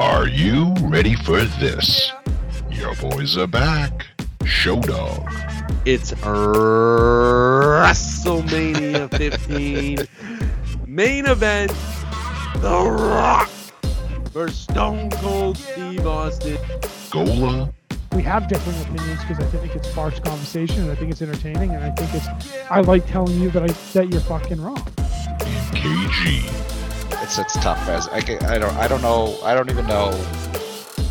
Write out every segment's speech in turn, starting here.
Are you ready for this? Your boys are back. Show Dog. It's WrestleMania 15 main event. The Rock versus Stone Cold Steve Austin. Gola we have different opinions because I think it's sparks conversation and I think it's entertaining and I think it's I like telling you that I that you're fucking wrong. and KG. It's it's tough, guys. I, ca- I don't I don't know. I don't even know.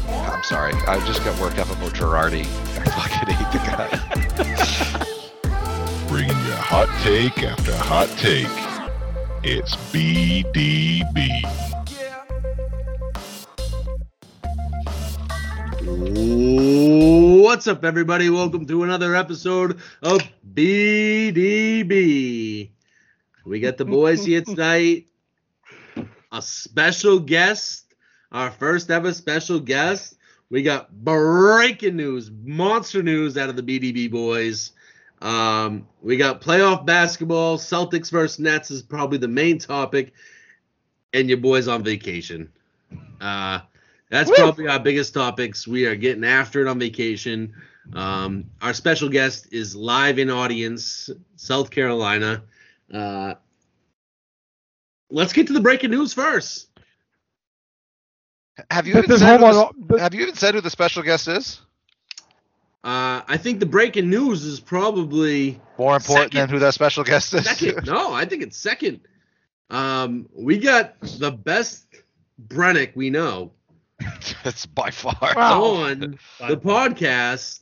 I'm sorry. I just got worked up about Girardi. I fucking hate the guy. Bringing you hot take after hot take. It's BDB. What's up, everybody? Welcome to another episode of BDB. We got the boys here tonight. A special guest, our first ever special guest. We got breaking news, monster news out of the BDB boys. Um, we got playoff basketball. Celtics versus Nets is probably the main topic, and your boys on vacation. Uh, that's probably our biggest topics. We are getting after it on vacation. Um, our special guest is live in audience, South Carolina. Uh, let's get to the breaking news first. Have you even said who the, but- Have you even said who the special guest is? Uh, I think the breaking news is probably More important Second. than who that special guest is. second. no, I think it's second. Um, we got the best Brennick we know That's by far. Wow. on the podcast.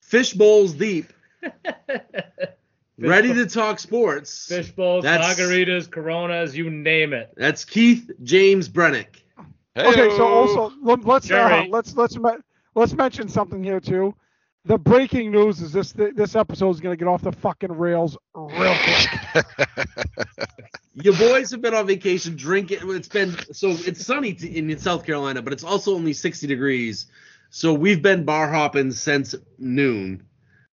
Fish bowls deep, ready to talk sports. Fish bowls, That's- margaritas, Coronas, you name it. That's Keith James Brennick. Okay, so also let- let's uh, Jerry. let's let's me- let's mention something here too. The breaking news is this this episode is gonna get off the fucking rails real quick. Your boys have been on vacation drinking. It's been so it's sunny t- in South Carolina, but it's also only 60 degrees. So we've been bar hopping since noon.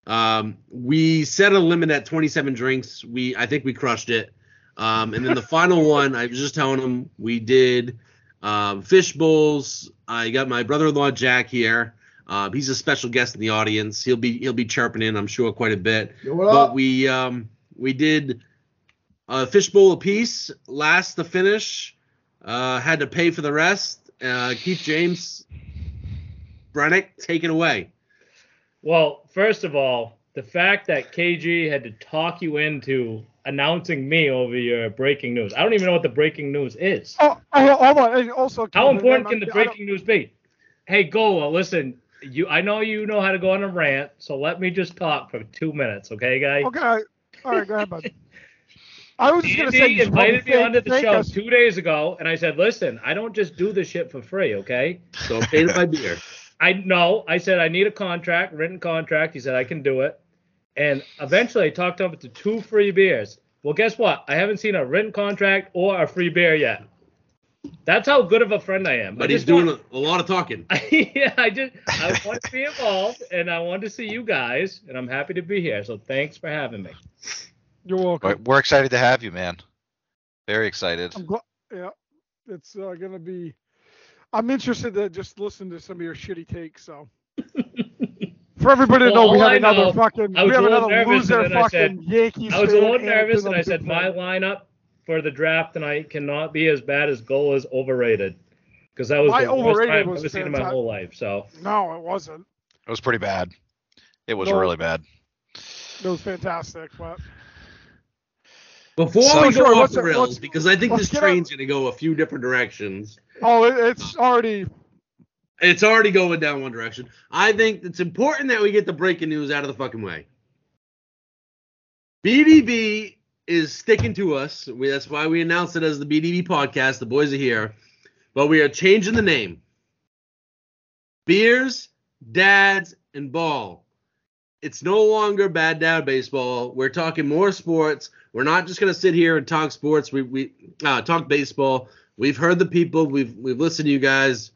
Um, we set a limit at 27 drinks. We I think we crushed it. Um, and then the final one, I was just telling them we did um, fish bowls. I got my brother-in-law Jack here. Uh, he's a special guest in the audience. He'll be he'll be chirping in, I'm sure, quite a bit. But we um, we did a fishbowl apiece. Last to finish, uh, had to pay for the rest. Uh, Keith James, Brennick, take it away. Well, first of all, the fact that KG had to talk you into announcing me over your breaking news. I don't even know what the breaking news is. oh, oh, hold on. Also, How important can the breaking news be? Hey, Gola, listen, you I know you know how to go on a rant, so let me just talk for two minutes, okay, guys? Okay, all right, go ahead, bud. I was just gonna say Andy you invited me thank- onto the show us. two days ago, and I said, listen, I don't just do this shit for free, okay? So I'm paying by beer. I know. I said I need a contract, written contract. He said I can do it. And eventually I talked him to two free beers. Well, guess what? I haven't seen a written contract or a free beer yet. That's how good of a friend I am. I But he's doing want- a, a lot of talking. yeah, I just I want to be involved and I want to see you guys and I'm happy to be here. So thanks for having me. You're welcome. We're- We're excited to have you, man. Very excited. I'm glad. Yeah, it's uh, gonna be. I'm interested to just listen to some of your shitty takes. So, for everybody to Well, know, we have I another know, fucking, we have another nervous, loser and then I fucking said- Yankees. I was a little nervous and I said my lineup for the draft tonight cannot be as bad as goal is overrated. Because that was My the worst overrated time I've was ever seen in my whole life. So No, it wasn't. It was pretty bad. It was No. really bad. It was fantastic, but Before So- we go off the rails, because I think this train's going to go a few different directions. oh, it, it's already. It's already going down one direction. I think it's important that we get the breaking news out of the fucking way. BDB is sticking to us. We, that's why we announced it as the BDB podcast. The boys are here. But we are changing the name. Beers, Dads, and Ball. It's no longer Bad Dad Baseball. We're talking more sports. We're not just going to sit here and talk sports. We, we uh, talk baseball. We've heard the people. We've we've listened to you guys.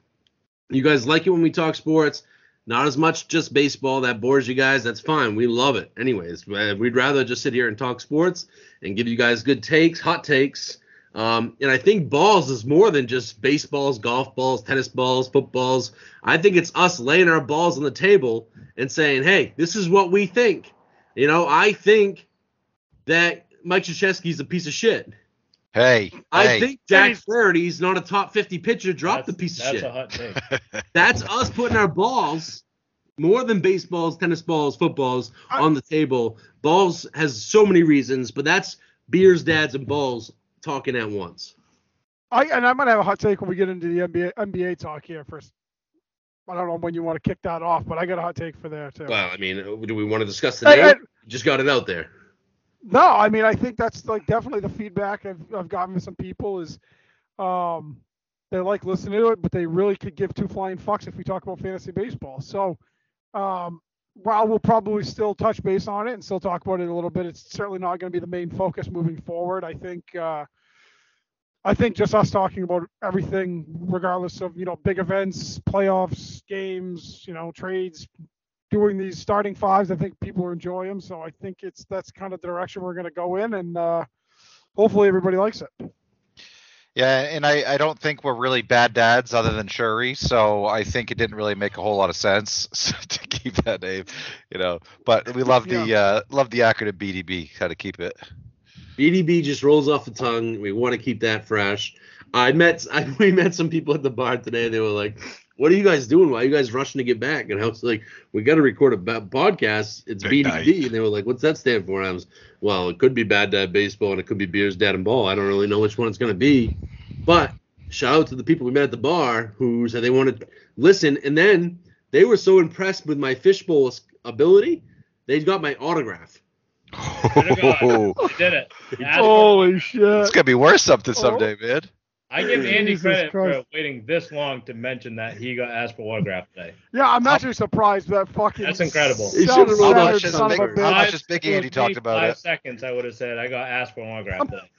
You guys like it when we talk sports. Not as much just baseball that bores you guys. That's fine. We love it. Anyways, uh, we'd rather just sit here and talk sports and give you guys good takes, hot takes. Um, and I think balls is more than just baseballs, golf balls, tennis balls, footballs. I think it's us laying our balls on the table and saying, "Hey, this is what we think." You know, I think that Mike Krzyzewski's a piece of shit. Hey, I hey. think Jack Flaherty's not a top 50 pitcher. Drop the piece of that's shit. a hot take. That's us putting our balls, more than baseballs, tennis balls, footballs, I- on the table. Balls has so many reasons, but that's beers, dads, and balls talking at once. I and I'm gonna have a hot take when we get into the NBA NBA talk here first. I don't know when you want to kick that off, but I got a hot take for there too. Well, I mean, uh, do we want to discuss Hey, today? hey, Just got it out there. No, I mean I think that's like definitely the feedback I've I've gotten from some people is um they like listening to it, but they really could give two flying fucks if we talk about fantasy baseball. So um while we'll probably still touch base on it and still talk about it a little bit, it's certainly not going to be the main focus moving forward. I think uh I think just us talking about everything, regardless of you know big events, playoffs, games, you know trades, doing these starting fives. I think people enjoy them, so I think it's that's kind of the direction we're going to go in, and uh, hopefully everybody likes it. Yeah, and I, I don't think we're really bad dads other than Shuri, so I think it didn't really make a whole lot of sense to keep that name, you know. But we love the uh love the acronym BDB, how to keep it. BDB just rolls off the tongue. We want to keep that fresh. I met I, we met some people at the bar today. They were like, "What are you guys doing? Why are you guys rushing to get back?" And I was like, "We got to record a ba- podcast. It's Big BDB." night. And they were like, "What's that stand for?" And I was, "Well, it could be Bad Dad Baseball and it could be Beers Dad and Ball. I don't really know which one it's gonna be." But shout out to the people we met at the bar who said they wanted to listen, and then they were so impressed with my fishbowl ability, they got my autograph. Good to did it. Holy shit! It's gonna be worth something Oh. someday, man. I give Andy Jesus credit Christ. for waiting this long to mention that he got asked for autograph today. Yeah, I'm actually surprised that fucking. That's incredible. He should've How much self-centered is son of a big- how bitch. much is Big Andy talked me about five it? seconds, I would have said I got asked for an autograph today.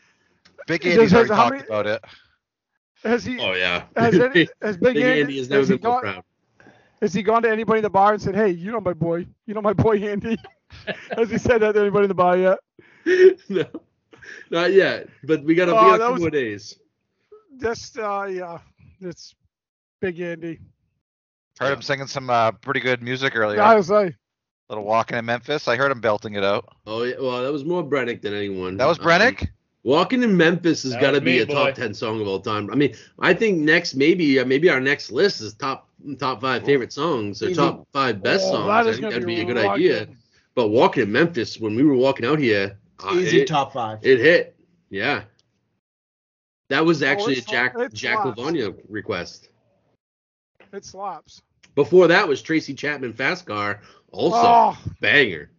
Big Does- Andy's already how talked many- about it. Has he? Oh yeah. Has, any, has Big, Big Andy, Andy has never has he been more gone, proud. Has he gone to anybody in the bar and said, "Hey, you know my boy, you know my boy Andy"? has he said that to anybody in the bar yet? no, not yet. But we got a, Oh, we got that a few was- more days. Just uh, yeah, it's Big Andy. Heard him singing some uh, pretty good music earlier. I was like, Little walking in Memphis. I heard him belting it out. Oh yeah, well that was more Brennick than anyone. That was Um, Brennick. Walking in Memphis has That got to be me, a top ten song of all time. I mean, I think next maybe uh, maybe our next list is top top five favorite songs or top five best oh, songs. That I think that'd be, a good rocking. idea. But walking in Memphis when we were walking out here, uh, Easy it, top five. it hit. Yeah. That was actually a Jack it Jack slaps. Lavagna request. It slaps. Before that was Tracy Chapman Fast Car, also Oh, banger.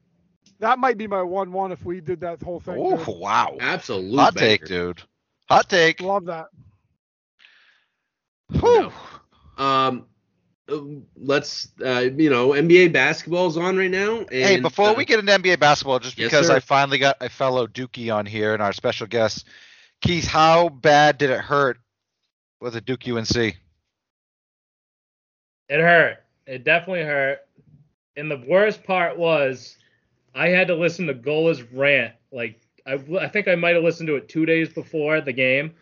that might be my one-one if we did that whole thing. Oh dude. wow. Absolute Hot banger. take, dude. Hot take. Love that. Whew. Um, uh, let's uh, you know NBA basketball's on right now. And, Hey, before uh, we get into NBA basketball, just because sir. I finally got a fellow Dookie on here and our special guest, Keith, how bad did it hurt with a Duke UNC? It hurt. It definitely hurt. And the worst part was I had to listen to Gola's rant. Like I, I think I might have listened to it two days before the game.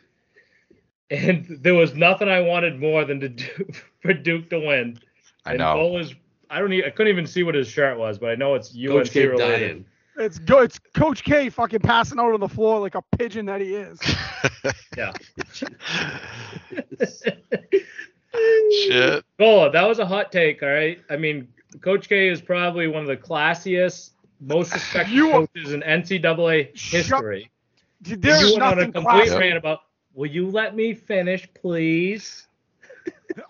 And there was nothing I wanted more than to do for Duke to win. I and know. Gola's I don't even, I couldn't even see what his shirt was, but I know it's UNC Coach K related. dying. It's go. It's Coach K fucking passing out on the floor like a pigeon that he is. Yeah. Shit. Gola, that was a hot take, all right? I mean, Coach K is probably one of the classiest, most respected You coaches in NCAA Shut- history. Dude, you There's went on a nothing complete classic. rant about, will you let me finish, please?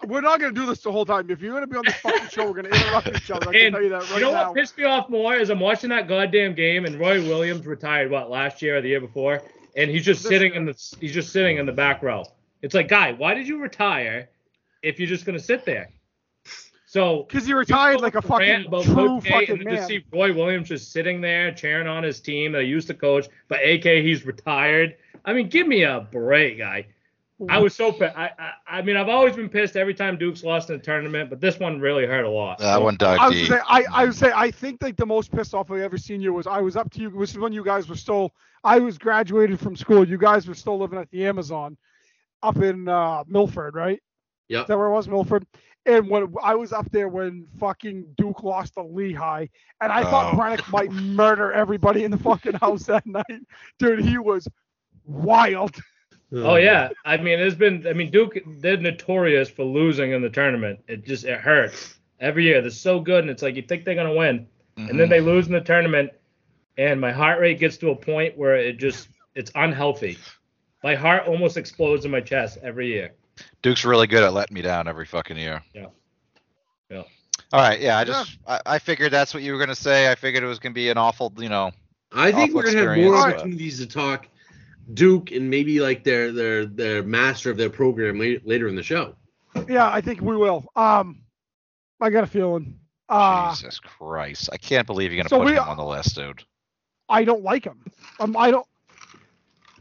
We're not gonna do this the whole time. If you're gonna be on this fucking show, we're gonna interrupt each other. I can And tell you that right now. you know now. what pissed me off more is I'm watching that goddamn game and Roy Williams retired what last year or the year before, and he's just This sitting in the he's just sitting in the back row. It's like, guy, why did you retire if you're just gonna sit there? So Because he retired like a fucking true fucking and then to see Roy Williams just sitting there cheering on his team that he used to coach, but AK he's retired. I mean, give me a break, guy. I was so pa- I, I I mean, I've always been pissed every time Duke's lost in a tournament, but this one really hurt a lot. That one dug I was deep. say, I, I would say I think like the most pissed off I've ever seen you was I was up to you. This is when you guys were still. I was graduated from school. You guys were still living at the Amazon, up in uh, Milford, right? Yep. Is that where it was, Milford? And when I was up there when fucking Duke lost to Lehigh, and I thought Oh. Brennick might murder everybody in the fucking house that night. Dude, he was wild. Oh yeah, I mean, it's been. I mean, Duke they're notorious for losing in the tournament. It just it hurts every year. They're so good, and it's like you think they're gonna win, and then Mhm. they lose in the tournament, and my heart rate gets to a point where it just it's unhealthy. My heart almost explodes in my chest every year. Duke's really good at letting me down every fucking year. Yeah. Yeah. All right. Yeah. I just I, I figured that's what you were gonna say. I figured it was gonna be an awful, you know. I think we're gonna have more experience, but- opportunities to talk Duke and maybe like their their their master of their program later, later in the show. Yeah, I think we will. Um, I got a feeling. Uh, Jesus Christ! I can't believe you're gonna so put we- him on the list, dude. I don't like him. Um, I don't.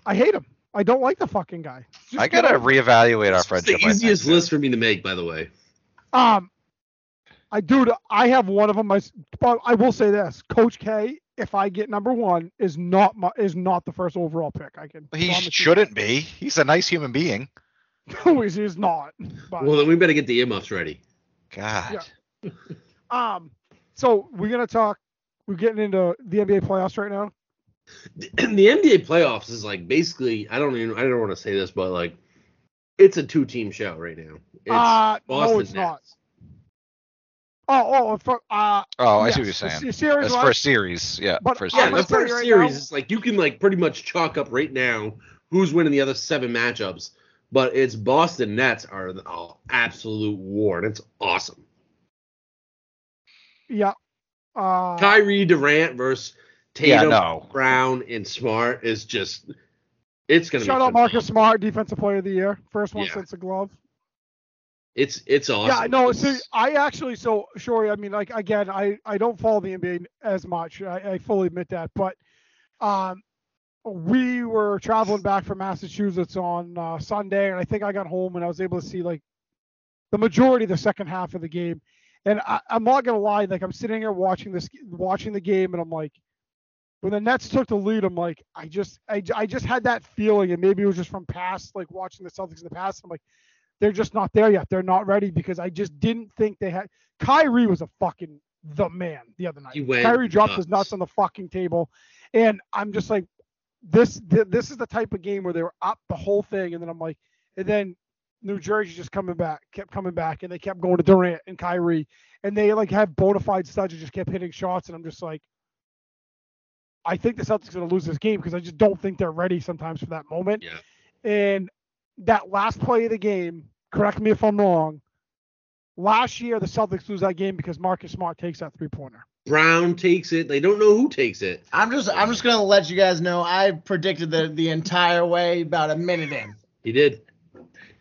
I hate him. I don't like the fucking guy. Just I gotta over reevaluate our friendship. It's friendship. the I easiest think, list for me to make, by the way. Um, I dude, I have one of them. I, s- but I will say this: Coach K, if I get number one, is not my, is not the first overall pick. I can. He shouldn't be. He's a nice human being. No, he's, he's not. But Well, then we better get the earmuffs ready. God. Yeah. um, so we're gonna talk. We're getting into the NBA playoffs right now. the NBA playoffs is like basically I don't even I don't want to say this, but like it's a two team show right now. It's uh, no, Boston it's not. Nets. Oh, oh, for, uh, Oh, I yes, see what you're saying. se- Series That's wise- for a series. Yeah. But- for a I'm Yeah, gonna series. the first right series is like you can like pretty much chalk up right now who's winning the other seven matchups, but it's Boston Nets are the oh, absolute war, and it's awesome. yeah. Uh, Kyrie Durant versus Yeah, Tatum, no. Brown, and Smart is just it's gonna shout be out Marcus phenomenal. Smart, defensive player of the year, first one Yeah. since the glove. It's it's awesome. Yeah, no, see, I actually, so sure. I mean, like again, I I don't follow the NBA as much. I, I fully admit that, but um, we were traveling back from Massachusetts on uh, Sunday, and I think I got home and I was able to see like the majority of the second half of the game. And I, I'm not gonna lie, like I'm sitting here watching this, watching the game, and I'm like, when the Nets took the lead, I'm like, I just, I, I just had that feeling, and maybe it was just from past, like watching the Celtics in the past. I'm like, they're just not there yet. They're not ready because I just didn't think they had. Kyrie was a fucking the man the other night. Kyrie dropped nuts. his nuts on the fucking table, and I'm just like, this, th- this is the type of game where they were up the whole thing, and then I'm like, and then New Jersey just coming back, kept coming back, and they kept going to Durant and Kyrie, and they like have bona fide studs and just kept hitting shots, and I'm just like. I think the Celtics are going to lose this game because I just don't think they're ready sometimes for that moment. Yeah. And that last play of the game, correct me if I'm wrong. Last year, the Celtics lose that game because Marcus Smart takes that three pointer. Brown takes it. They don't know who takes it. I'm just I'm just gonna let you guys know I predicted the the entire way about a minute in. He did.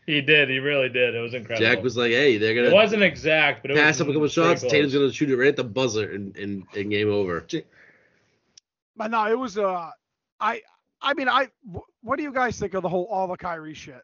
He did. He really did. It was incredible. Jack was like, "Hey, they're gonna It wasn't exact, but it pass was up a couple shots. close. Tatum's gonna shoot it right at the buzzer, and and, and game over." But no, it was uh, I I mean I what do you guys think of the whole all the Kyrie shit?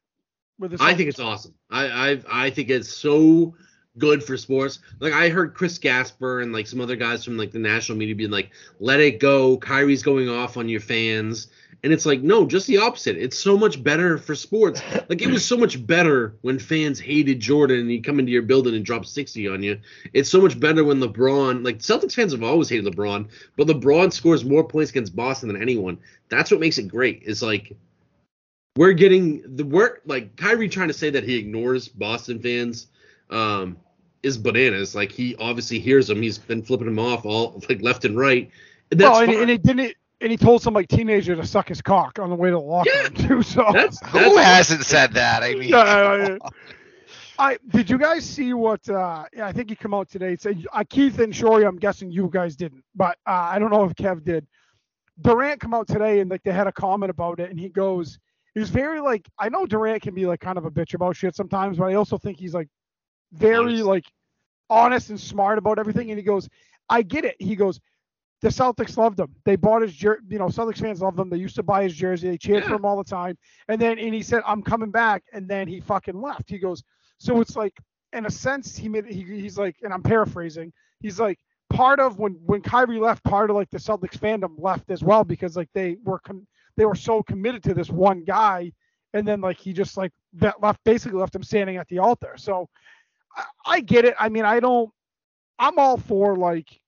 With the I think it's awesome. I I I think it's so good for sports. Like I heard Chris Gasper and like some other guys from like the national media being like, "Let it go. Kyrie's going off on your fans." And it's like, no, just the opposite. It's so much better for sports. Like it was so much better when fans hated Jordan and he come into your building and drop 60 on you. It's so much better when LeBron, like Celtics fans have always hated LeBron, but LeBron scores more points against Boston than anyone. That's what makes it great. Is like we're getting the work like Kyrie trying to say that he ignores Boston fans um is bananas. Like he obviously hears them. He's been flipping them off all like left and right. And that's well, and, and he didn't. And he told some like teenager to suck his cock on the way to the locker Yeah. room too. So that's, Who hasn't said that? I mean, Yeah, yeah, yeah. I did you guys see what? uh Yeah, I think he come out today. It said uh, Keith and Shori. I'm guessing you guys didn't, but uh, I don't know if Kev did. Durant come out today and like they had a comment about it, and he goes, he was very like I know Durant can be like kind of a bitch about shit sometimes, but I also think he's like very Honest. like honest and smart about everything. And he goes, I get it. He goes, the Celtics loved him. They bought his jersey. You know, Celtics fans loved him. They used to buy his jersey. They cheered for him all the time. And then and he said, "I'm coming back." And then he fucking left. He goes, so it's like in a sense he made he, he's like, and I'm paraphrasing. He's like part of when when Kyrie left, part of like the Celtics fandom left as well because like they were they were so committed to this one guy, and then like he just like that left basically left him standing at the altar. So I, I get it. I mean, I don't. I'm all for like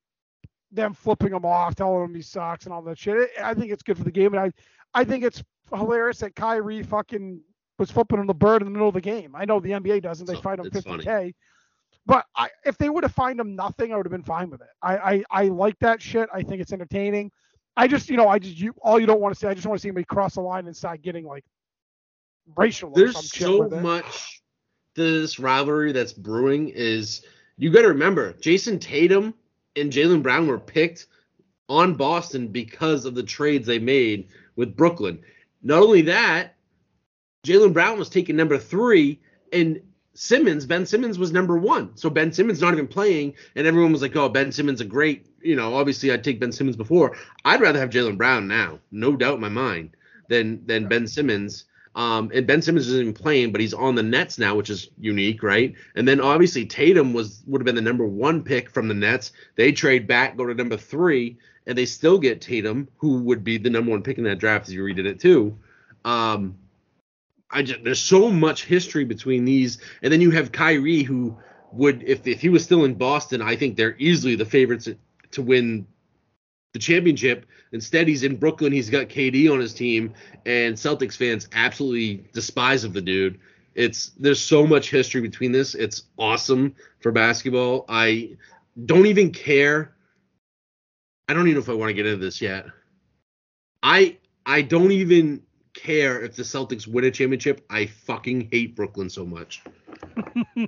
them flipping him off, telling him he sucks and all that shit. I think it's good for the game, and I, I think it's hilarious that Kyrie fucking was flipping him the bird in the middle of the game. I know the NBA doesn't; they So- fined him 50k. But I, if they would have fined him nothing, I would have been fine with it. I, I, I like that shit. I think it's entertaining. I just, you know, I just you all you don't want to see. I just want to see anybody cross the line and start getting like racial There's so much this rivalry that's brewing is you got to remember Jayson Tatum and Jaylen Brown were picked on Boston because of the trades they made with Brooklyn. Not only that, Jaylen Brown was taken number three, and Simmons, Ben Simmons was number one. So Ben Simmons not even playing, and everyone was like, "Oh, Ben Simmons a great." You know, obviously I'd take Ben Simmons before. I'd rather have Jaylen Brown now, no doubt in my mind, than than Ben Simmons. Um, and Ben Simmons isn't even playing, but he's on the Nets now, which is unique, right? And then obviously Tatum was would have been the number one pick from the Nets. They trade back, go to number three, and they still get Tatum, who would be the number one pick in that draft as you redid it too. Um, I just there's so much history between these, and then you have Kyrie, who would if if he was still in Boston, I think they're easily the favorites to, to win the championship. Instead, he's in Brooklyn. He's got KD on his team, and Celtics fans absolutely despise of the dude. It's there's so much history between this. It's awesome for basketball. I don't even care. I don't even know if I want to get into this yet. I I don't even care if the Celtics win a championship. I fucking hate Brooklyn so much.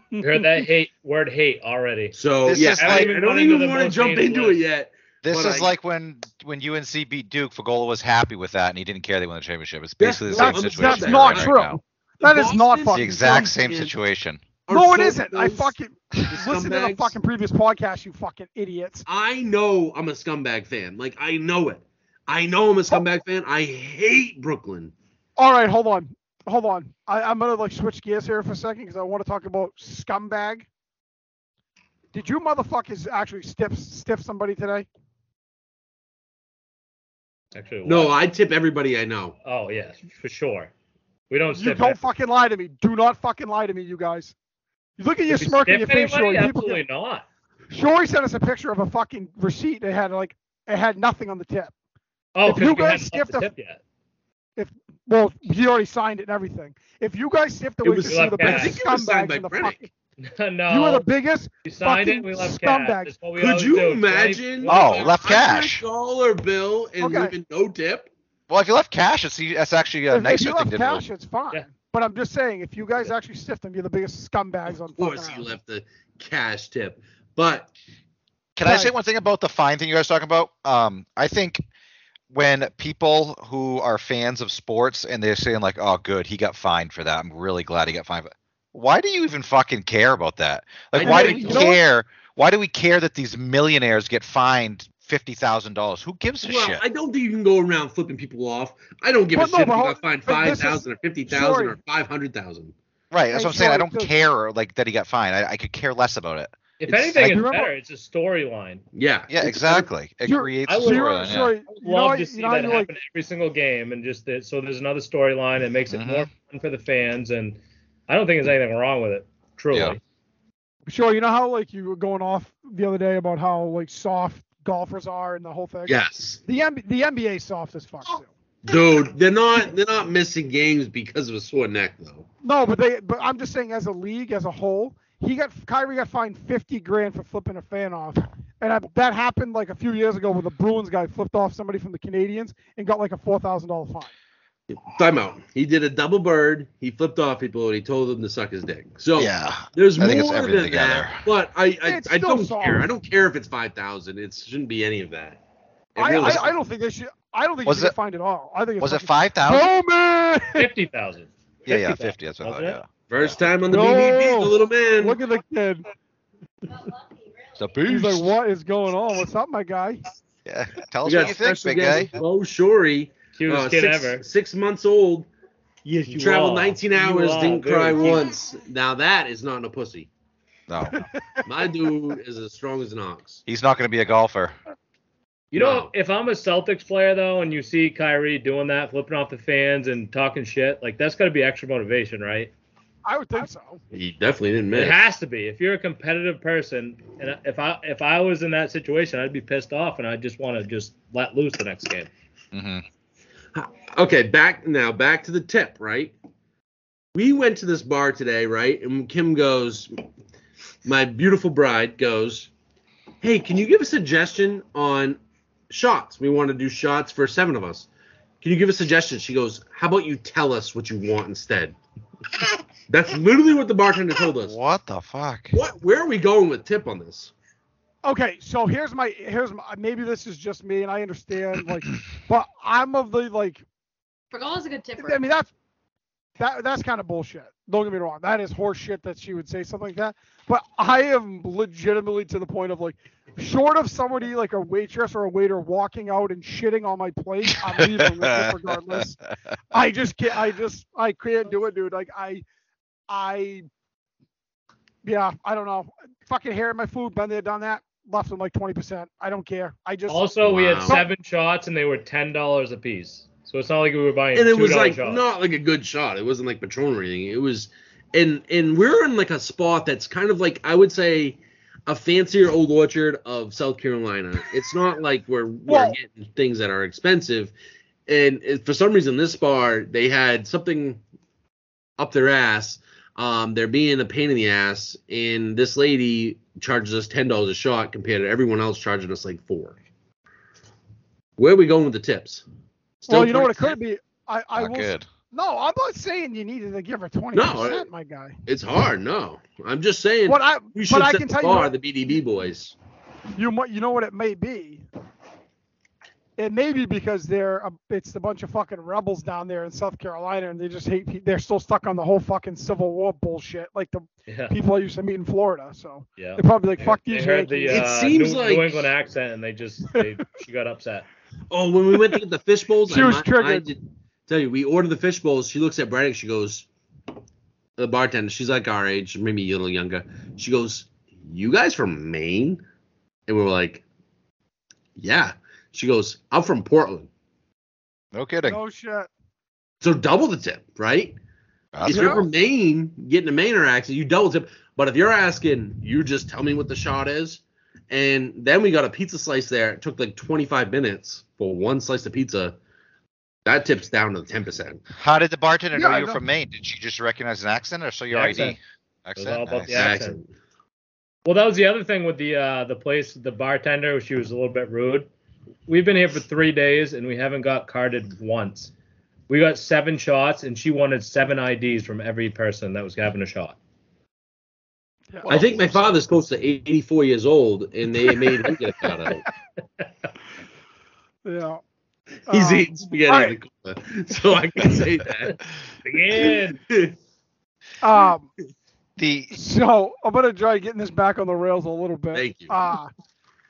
You heard that hate word hate already. So This yeah, I, like- I don't Into even want to jump into list. it yet. This But is I- like when when UNC beat Duke. Fagola was happy with that, and he didn't care they won the championship. It's basically the same that's situation. That's not in true. Right. That is not Boston's fucking The exact same and- situation. No, it so isn't. I fucking listen to the fucking previous podcast, you fucking idiots. I know I'm a scumbag fan. Like I know it. I know I'm a scumbag fan. I hate Brooklyn. All right, hold on, hold on. I, I'm gonna like switch gears here for a second because I want to talk about scumbag. Did you motherfuckers actually stiff stiff somebody today? Actually, No, what? I tip everybody I know. Oh yes, for sure. We don't You don't it. fucking lie to me. Do not fucking lie to me, you guys. You look at your If smirk on your face, anybody, Shorty. People Absolutely get, not. Shorty sent us a picture of a fucking receipt. It had like it had nothing on the tip. Oh, if you guys hadn't the a- tip yet. Well, he already signed it and everything. If you guys stiffed the It way was- to see the I biggest think it was signed scumbags in the Krennic. fucking, no. you are the biggest. we signed it. fucking We left scumbag. cash. We Could you do. imagine? Oh, left cash. Dollar bill and Okay. leaving no tip. Well, if you left cash, it's that's actually a if, if nicer you thing left to cash, it's fine. Yeah. But I'm just saying, if you guys actually stiffed them, you're the biggest scumbags on Of course, fucking he left the cash tip. But Can I say one thing about the fine thing you guys are talking about? Um, I think when people who are fans of sports and they're saying like, "Oh, good, he got fined for that. I'm really glad he got fined." Why do you even fucking care about that? Like, I why do we you care? Why do we care that these millionaires get fined fifty thousand dollars? Who gives a well, shit? I don't think you can go around flipping people off. I don't give a no, shit if but you hold- got fined but five thousand or fifty thousand Sorry. or five hundred thousand. right. That's Hey, what I'm saying. I don't care like that he got fined. I, I could care less about it. If It's- anything, I it's remember- better. It's a storyline. Yeah. Yeah, exactly. It You're- creates I a would- So you're, storyline. Yeah. I would know, love how- to you see know that happen like, every single game, and just that, so there's another storyline. It makes it Mhm. more fun for the fans, and I don't think there's anything wrong with it. Truly. Yeah. sure, you know how like you were going off the other day about how like soft golfers are and the whole thing. Yes. The M- the NBA soft as fuck too. Dude, they're not they're not missing games because of a sore neck though. No, but they but I'm just saying as a league as a whole, he got Kyrie got fined 50 grand for flipping a fan off, and I, that happened like a few years ago where the Bruins guy flipped off somebody from the Canadiens and got like a four thousand dollar fine. Timeout. He did a double bird. He flipped off people and he told them to suck his dick. So Yeah. there's I think it's more everything than together. that. But I I, I don't soft. care. I don't care if it's five thousand. It shouldn't be any of that. I, really- I I don't think they should. I don't think Was he should it- get fined at all. I think it's Was it five thousand? Oh man! Fifty thousand. Yeah, yeah, fifty. That's what I thought. Yeah. It? First time on the No. BBB, the little man. Look at the kid. It's a He's like, what is going on? What's up, my guy? Yeah, Yeah. Tell us got what you think, special big guy. guest Bo Shorey, Cutest uh, kid six, ever. six months old. Yes, You traveled 19 You hours, are didn't very cry cute. once. Now that is not a pussy. No, My dude is as strong as an ox. he's not going to be a golfer. You know, No. if I'm a Celtics player though, and you see Kyrie doing that, flipping off the fans and talking shit, like that's got to be extra motivation, right? I would think so. He definitely didn't miss. It has to be. If you're a competitive person, and if I if I was in that situation, I'd be pissed off, and I just want to just let loose the next game. Mm-hmm. Okay, back now, back to the tip, right? We went to this bar today, right? And Kim goes, my beautiful bride goes, Hey, can you give a suggestion on shots? We want to do shots for seven of us. Can you give a suggestion? She goes, How about you tell us what you want instead? That's literally what the bartender told us. What the fuck? What? Where are we going with tip on this? Okay, so here's my here's my, maybe this is just me and I understand like, but I'm of the like Fergal is a good tipper. I mean that's that that's kind of bullshit. Don't get me wrong, that is horse shit that she would say something like that. But I am legitimately to the point of like, short of somebody like a waitress or a waiter walking out and shitting on my plate, I'm leaving with it regardless. I just can't. I just I can't do it, dude. Like I, I, yeah, I don't know. Fucking hair in my food. Been there, done that. Left them like twenty percent. I don't care. I just Also, we had Wow. seven shots, and they were ten dollars a piece. So it's not like we were buying and it two was like shots. not like a good shot. It wasn't like Patron or anything. It was, and and we're in like a spot that's kind of like I would say a fancier old orchard of South Carolina. It's not like we're we're Well- getting things that are expensive. And it- for some reason, this bar they had something up their ass. Um, they're being a pain in the ass, and this lady charges us ten dollars a shot compared to everyone else charging us like four. Where are we going with the tips? well, you know what it could be. I I Not will. good. No, I'm not saying you needed to give her twenty No, percent, it- my guy. It's hard, no. I'm just saying What I we should but I can the tell you bar, what- the BDB boys. you might you know what it may be. It may be because they're a, it's the bunch of fucking rebels down there in South Carolina, and they just hate. They're still stuck on the whole fucking Civil War bullshit, like the Yeah, people I used to meet in Florida. So yeah. they're probably like, "Fuck They these heard the Yankees." It uh, seems New, like- New England accent, and they just they, she got upset. Oh, when we went to get the fish bowls, She I, was mi- I triggered. did tell you, we ordered the fish bowls. She looks at Braddock. She goes, the bartender. She's like our age, maybe a little younger. She goes, "You guys from Maine?" And we were like, "Yeah." She goes, "I'm from Portland." No kidding. no shit. So double the tip, right? That's if you're from Maine, getting a Mainer accent, you double tip. But if you're asking, you just tell me what the shot is. And then we got a pizza slice there. It took like 25 minutes for one slice of pizza. That tips down to 10%. How did the bartender Yeah, know you were know. from Maine? Did she just recognize an accent or show your Accent. ID? was all about Nice. the accent. Well, that was the other thing with the uh, the place, the bartender. She was a little bit rude. We've been here for three days and we haven't got carded once. We got seven shots and she wanted seven IDs from every person that was having a shot. I think my father's close to 84 years old, and they made him get a shout out. Yeah. He's Um, eating spaghetti alright. in the corner, so I can say that. Again. Um. The So I'm gonna try getting this back on the rails a little bit. Thank you. Uh,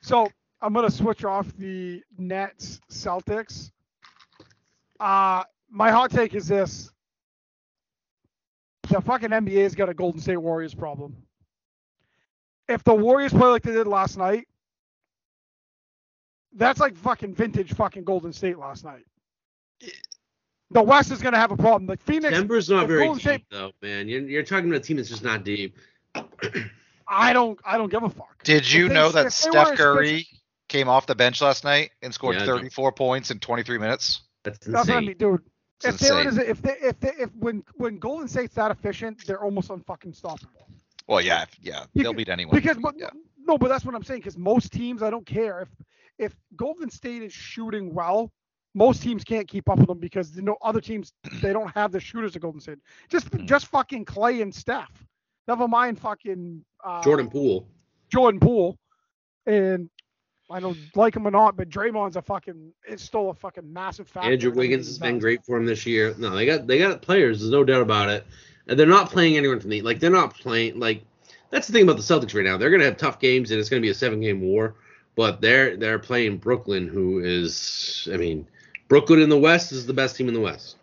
so I'm gonna switch off the Nets Celtics. Uh, my hot take is this: the fucking NBA's got a Golden State Warriors problem. If the Warriors play like they did last night, that's like fucking vintage fucking Golden State last night. The West is gonna have a problem. Like Phoenix, Denver's not very Golden deep, State- though, man. You're, you're talking about a team that's just not deep. I don't, I don't give a fuck. did you they- know that Steph as Curry came off the bench last night and scored Yeah, I know. 34 points in 23 minutes? That's That's what I insane. mean, dude. It's if they were insane. to, if they if they if when when Golden State's that efficient, they're almost unfucking stoppable. Well, yeah, yeah, they'll beat anyone. Because but, yeah. no, but that's what I'm saying. Because most teams, I don't care if if Golden State is shooting well, most teams can't keep up with them because you know other teams they don't have the shooters that Golden State. Just Hmm. just fucking Clay and Steph. Never mind fucking uh, Jordan Poole. Jordan Poole, and I don't like him or not, but Draymond's a fucking it's still a fucking massive factor. Andrew Wiggins has been great for him this year. No, they got they got players. There's no doubt about it. And they're not playing anyone from the like. They're not playing like. That's the thing about the Celtics right now. They're gonna have tough games, and it's gonna be a seven game war. but they're they're playing Brooklyn, who is, I mean, Brooklyn in the West is the best team in the West.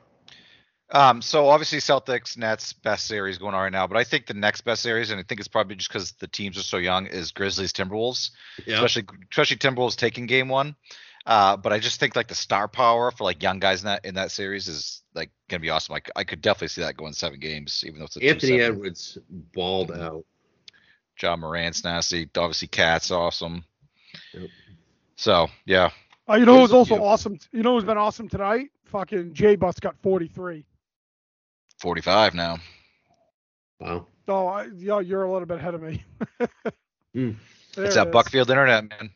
Um, so obviously Celtics, Nets, best series going on right now. But I think the next best series, and I think it's probably just because the teams are so young, is Grizzlies, Timberwolves. Yeah, Especially, especially Timberwolves taking game one. Uh, but I just think like the star power for like young guys in that in that series is like gonna be awesome. Like I could definitely see that going seven games, even though it's a Anthony 2-7. Edwards balled out. Ja Morant's nasty. Obviously, Cat's awesome. Yep. So yeah, Uh, you know who's also Yeah. awesome? You know who's been awesome tonight? Fucking J Bus got 43. 45 now. Wow. So I, yeah, you're a little bit ahead of me. There It's it. Buckfield internet, man.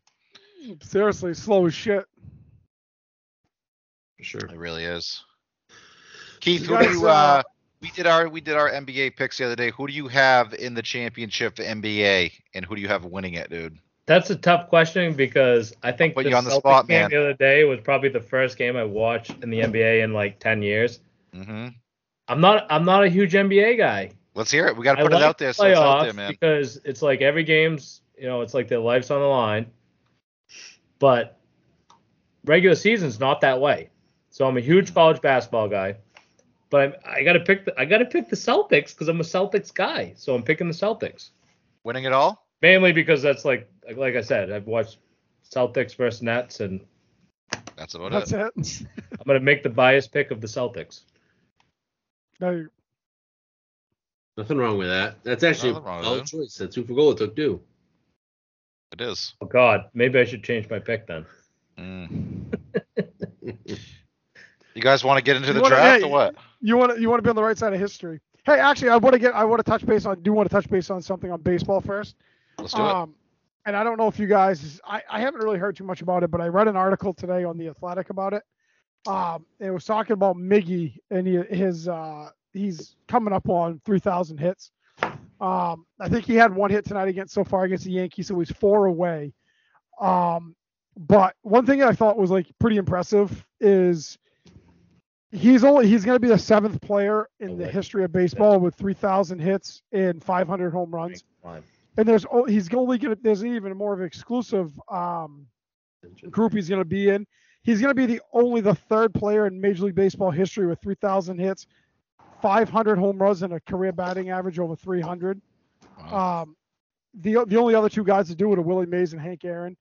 Seriously, slow as shit. For sure. It really is. Keith, You who do you, uh, uh, we did our we did our NBA picks the other day. Who do you have in the championship NBA, and who do you have winning it, dude? That's a tough question because I think put the you on the Celtics spot, game man. the other day was probably the first game I watched in the NBA in like 10 years. hmm I'm not I'm not a huge NBA guy. Let's hear it. We got to I put it like out there. So it's out there, playoffs man. because it's like every game's you know it's like their life's on the line, but regular season's not that way. So I'm a huge college basketball guy, but I, I got to pick the I got to pick the Celtics because I'm a Celtics guy. So I'm picking the Celtics Winning it all. mainly because that's like like I said I've watched Celtics versus Nets and That's about That's it. it. I'm gonna make the bias pick of the Celtics. No, Nothing wrong with that. That's actually a Nothing wrong with solid choice. That's who Fagola took too. It is. Oh God, maybe I should change my pick then. Mm. You guys want to get into You the wanna- draft yeah, or what? you want to you want to be on the right side of history. Hey, actually, I want to get I want to touch base on do want to touch base on something on baseball first. Let's do it. Um, and I don't know if you guys, I, I haven't really heard too much about it, but I read an article today on the Athletic about it. Um, it was talking about Miggy and he, his, uh, he's coming up on 3,000 hits. Um, I think he had one hit tonight against so far against the Yankees, so he's four away. Um, but one thing I thought was like pretty impressive is he's only he's going to be the seventh player in the history of baseball with 3,000 hits and 500 home runs and there's he's only gonna there's even more of an exclusive um, group he's gonna be in. He's gonna be the only the third player in Major League Baseball history with 3,000 hits, 500 home runs, and a career batting average over 300. Wow. Um, the the only other two guys to do it are Willie Mays and Hank Aaron.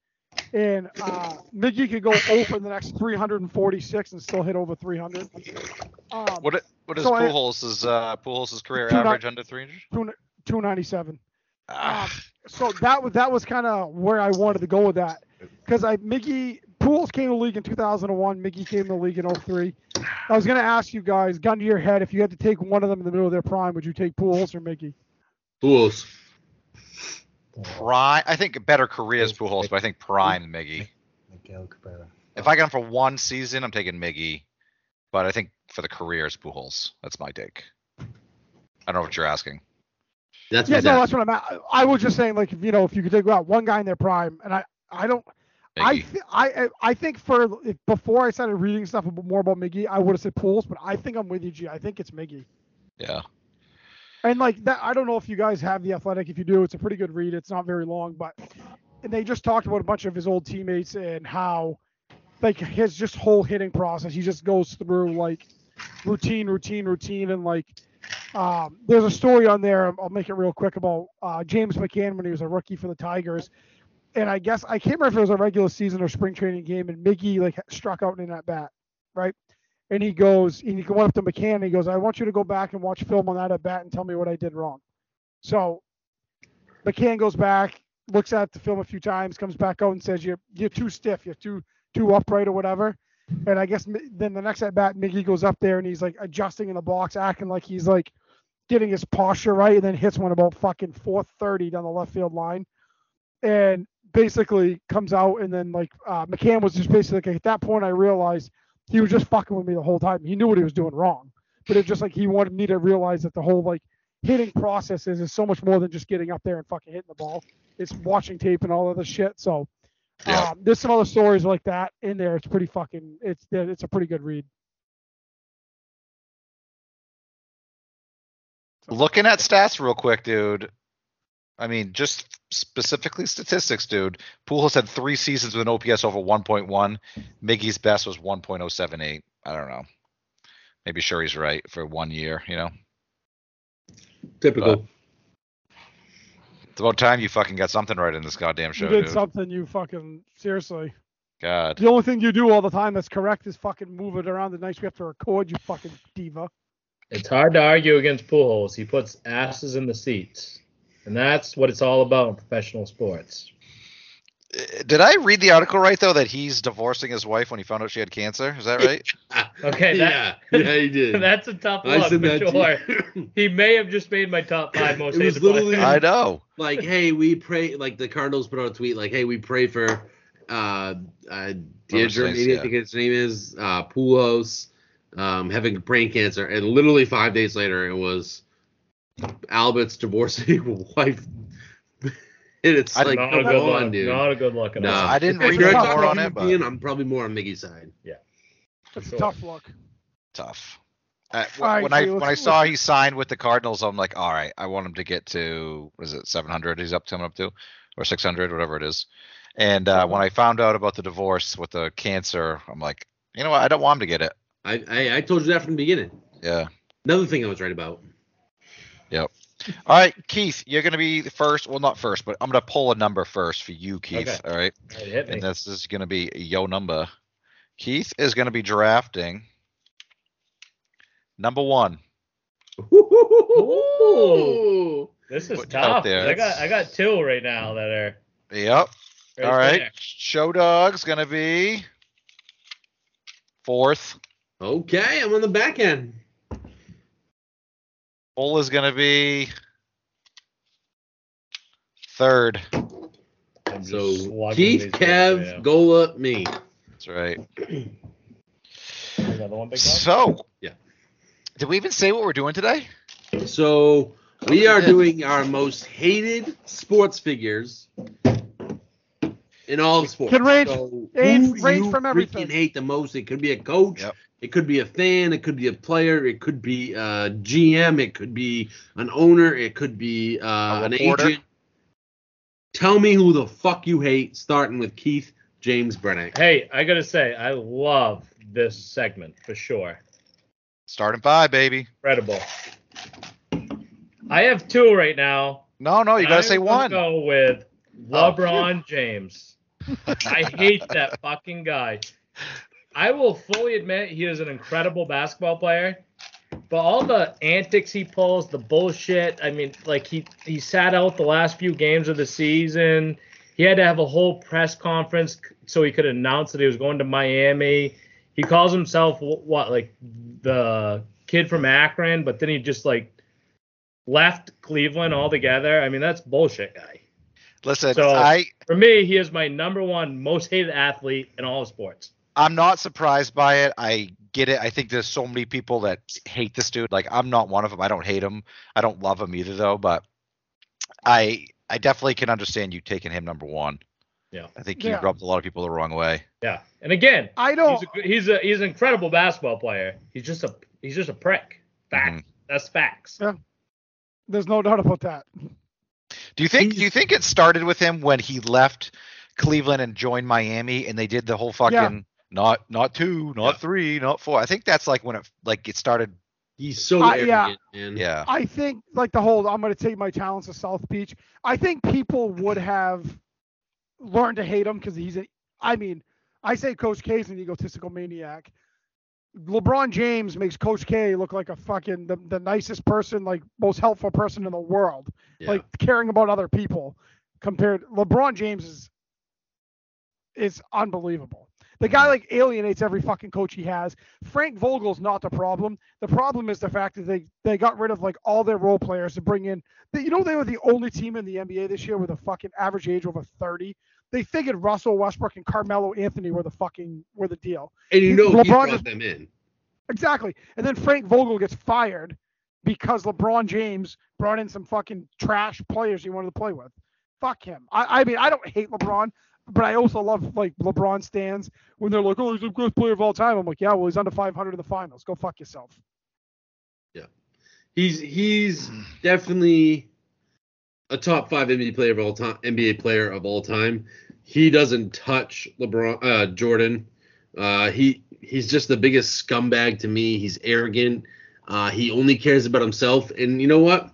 And uh, Miggy could go over the next 346 and still hit over 300. Um, What what is so I- Pujols' uh Pujols' career Two average under 300? 297. Ah, so that was that was kind of where I wanted to go with that because I Miggy Pools came to the league in 2001. Miggy came to the league in 03. I was gonna ask you guys, gun to your head, if you had to take one of them in the middle of their prime, would you take Pools or Miggy? Pools. prime. I think better career is Pujols, but I think prime Miggy. Miguel Cabrera. If I got him for one season, I'm taking Miggy. But I think for the career is Pujols. That's my take. I don't know what you're asking. That's Yeah, no, that. that's what I'm. At. I was just saying, like, if you know, if you could take out one guy in their prime, and I, I don't, I, th- I, I think for if, before I started reading stuff more about Miggy, I would have said Pools, but I think I'm with you, G. I think it's Miggy. Yeah. And like that, I don't know if you guys have the athletic. If you do, it's a pretty good read. It's not very long, but and they just talked about a bunch of his old teammates and how like his just whole hitting process. He just goes through like routine, routine, routine, and like um, there's a story on there. I'll make it real quick about uh, James McCann when he was a rookie for the Tigers. And I guess I can't remember if it was a regular season or spring training game, and Miggy like struck out in that bat, right? and he goes, and he went up to McCann and he goes, I want you to go back and watch film on that at bat and tell me what I did wrong. So McCann goes back, looks at the film a few times, comes back out and says, You're you're too stiff, you're too too upright or whatever. And I guess then the next at bat, Miggy goes up there and he's like adjusting in the box, acting like he's like getting his posture right, and then hits one about fucking 430 down the left field line. And basically comes out and then like uh, McCann was just basically like, at that point I realized he was just fucking with me the whole time. He knew what he was doing wrong, but it's just like he wanted me to realize that the whole like hitting process is, is so much more than just getting up there and fucking hitting the ball. It's watching tape and all other shit. So Yeah. um, there's some other stories like that in there. It's pretty fucking. It's it's a pretty good read. Looking at stats real quick, dude. I mean, just specifically statistics, dude. Pujols had three seasons with an OPS over 1.1. Miggy's best was 1.078. I don't know. Maybe sure he's right for one year. You know, Typical. it's about time you fucking got something right in this goddamn show, you did dude. something. You fucking seriously. God. The only thing you do all the time that's correct is fucking move it around the nights we have to record. You fucking diva. It's hard to argue against Pujols. He puts asses in the seats, and that's what it's all about in professional sports. Uh, Did I read the article right though that he's divorcing his wife when he found out she had cancer? Is that right? Okay, that- yeah, yeah, he did. That's a tough I look for that sure. He may have just made my top five most It was hated literally- I know. like, hey, we pray. Like the Cardinals put out a tweet, like, hey, we pray for uh, uh Deirdre, Mercedes, maybe I yeah. think his name is uh, Pulos, um, having brain cancer, and literally five days later, it was Albert's divorcing wife. and it's I- like, not come a good on, look. dude. Not a good look at No, all. I didn't If read more on human it, but- I'm probably more on Miggy's side. Yeah. It's Sure. a tough look. Tough. Uh, All right, when I when I saw he signed with the Cardinals, I'm like, all right, I want him to get to what is it, 700? He's up coming up to, or 600, whatever it is. And uh, when I found out about the divorce with the cancer, I'm like, you know what? I don't want him to get it. I, I I told you that from the beginning. Yeah. Another thing I was right about. All right, Keith, you're gonna be the first. Well, not first, but I'm gonna pull a number first for you, Keith. Okay. All right, It and this is gonna be yo number. Keith is gonna be drafting number one. Ooh. This is Put it out tough. I got I got two right now that are Yep. right All right. there. Show dog's gonna be fourth. Okay, I'm on the back end. Bull is gonna be third. I'm So Keith, these Kev, things, yeah. Gola, me. That's right. Another one, big? So. Yeah. Did we even say what we're doing today? So we are doing our most hated sports figures in all the sports. Can range- so range- who range you from everything. freaking hate the most? It could be a coach. Yep. It could be a fan. It could be a player. It could be a GM. It could be an owner. It could be uh, an reporter. agent. Tell me who the fuck you hate, starting with Keith James Brennan. Hey, I gotta say, I love this segment for sure. Starting five, baby. Incredible. I have two right now. No, no, you gotta I'm say one. Go with Oh. LeBron James. I hate that fucking guy. I will fully admit he is an incredible basketball player, but all the antics he pulls, the bullshit. I mean, like he he sat out the last few games of the season. He had to have a whole press conference so he could announce that he was going to Miami. He calls himself what like the kid from Akron, but then he just like left Cleveland altogether. I mean, that's bullshit, guy. Listen, So- I For me, he is my number one most hated athlete in all of sports. I'm not surprised by it. I get it. I think there's so many people that hate this dude. Like I'm not one of them. I don't hate him. I don't love him either though, but I I definitely can understand you taking him number one. Yeah. I think he Yeah. rubbed a lot of people the wrong way. Yeah, and again, I don't. he's a, he's a he's an incredible basketball player. He's just a he's just a prick. Fact. Mm-hmm. That's facts. Yeah. There's no doubt about that. Do you think do you think it started with him when he left Cleveland and joined Miami and they did the whole fucking Yeah. not not two, not Yeah. three, not four. I think that's like when it like it started. He's so Uh, yeah. arrogant, man. Yeah. I think like the whole I'm going to take my talents to South Beach. I think people would have learned to hate him because he's a. I mean, I say Coach K is an egotistical maniac. LeBron James makes Coach K look like a fucking the, the nicest person, like most helpful person in the world, Yeah. like caring about other people. Compared, LeBron James is is unbelievable. The guy mm-hmm. like alienates every fucking coach he has. Frank Vogel's not the problem. The problem is the fact that they they got rid of like all their role players to bring in. They, you know they were the only team in the NBA this year with a fucking average age over 30. They figured Russell Westbrook and Carmelo Anthony were the fucking were the deal. and you know he LeBron brought just- them in. Exactly. And then Frank Vogel gets fired because LeBron James brought in some fucking trash players he wanted to play with. Fuck him. I, I mean, I don't hate LeBron, but I also love like LeBron stands when they're like, oh, he's the best player of all time. I'm like, yeah, well, he's under 500 in the finals. Go fuck yourself. Yeah, he's he's definitely a top five NBA player of all time. NBA player of all time. He doesn't touch LeBron, uh, Jordan. Uh, he he's just the biggest scumbag to me. He's arrogant. Uh, he only cares about himself, and you know what?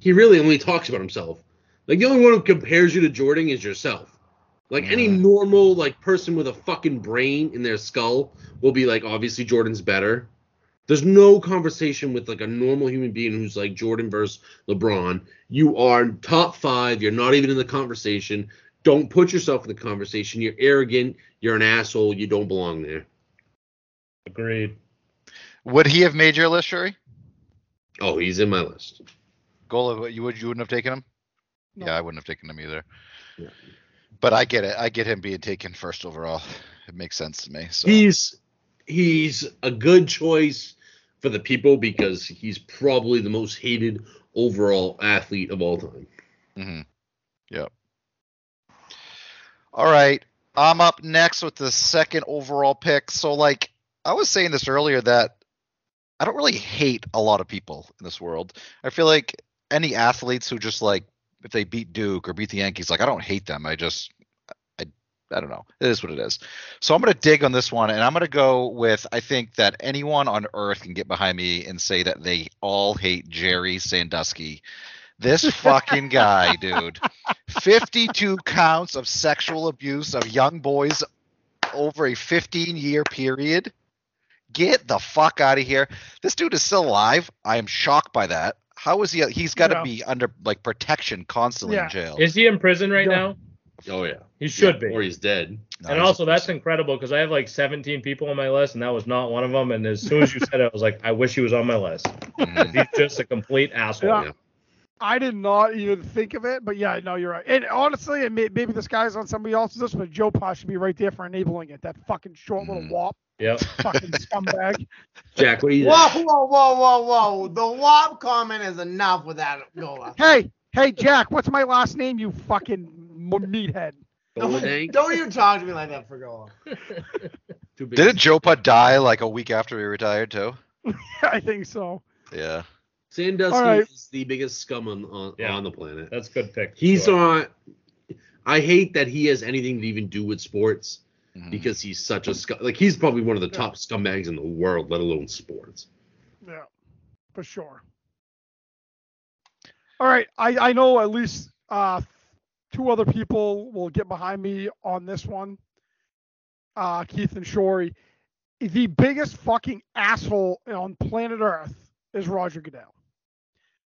He really only talks about himself. Like the only one who compares you to Jordan is yourself. Like any normal like person with a fucking brain in their skull will be like, obviously Jordan's better. There's no conversation with like a normal human being who's like Jordan versus LeBron. You are top five. You're not even in the conversation. Don't put yourself in the conversation. You're arrogant. You're an asshole. You don't belong there. Agreed. Would he have made your list, Shuri? Oh, he's in my list. Gola, you would you wouldn't have taken him? No. Yeah, I wouldn't have taken him either. Yeah. But I get it. I get him being taken first overall. It makes sense to me. So He's he's a good choice for the people because he's probably the most hated overall athlete of all time. Mm-hmm. Yep. All right. I'm up next with the second overall pick. So, like, I was saying this earlier that I don't really hate a lot of people in this world. I feel like any athletes who just like if they beat Duke or beat the Yankees, like I don't hate them. I just I I don't know. It is what it is. So I'm gonna dig on this one and I'm gonna go with I think that anyone on earth can get behind me and say that they all hate Jerry Sandusky. This fucking guy, dude. 52 counts of sexual abuse of young boys over a 15 year period. Get the fuck out of here. This dude is still alive. I am shocked by that. How is he? He's got to Yeah. be under like protection constantly Yeah. in jail. Is he in prison right Yeah. now? Oh yeah, He should Yeah, be. or he's dead. No, and he's- also, that's incredible because I have like 17 people on my list, and that was not one of them. And as soon as you said it, I was like, I wish he was on my list. Mhm. He's just a complete asshole. Yeah. Yeah. I did not even think of it, but yeah, no, you're right. And honestly, and may, maybe this guy's on somebody else's list, but Joe Pa should be right there for enabling it. That fucking short little Mm. wop, Yep. fucking scumbag. Jack, what are you Whoa, think? whoa, whoa, whoa, whoa. The wop comment is enough with that Gola. Hey, hey, Jack, what's my last name? You fucking m- meathead. Don't, Thank- don't even talk to me like that for Gola. Too. Didn't Jopa die like a week after he retired too? I think so. Yeah. Sandusky All right. is the biggest scum on on, Yeah. on the planet. That's a good pick. He's on. I hate that he has anything to even do with sports Mhm. because he's such a scum. Like he's probably one of the top scumbags in the world, let alone sports. Yeah, for sure. All right, I, I know at least uh, two other people will get behind me on this one. Uh, Keith and Shorey. The biggest fucking asshole on planet Earth is Roger Goodell.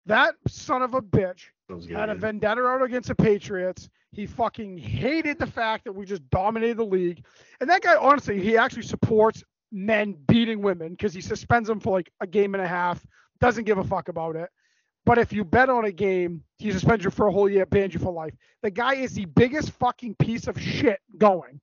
That son of a bitch had a vendetta out against the Patriots. He fucking hated the fact that we just dominated the league. And that guy, honestly, he actually supports men beating women because he suspends them for like a game and a half, doesn't give a fuck about it. But if you bet on a game, he suspends you for a whole year, bans you for life. The guy is the biggest fucking piece of shit going.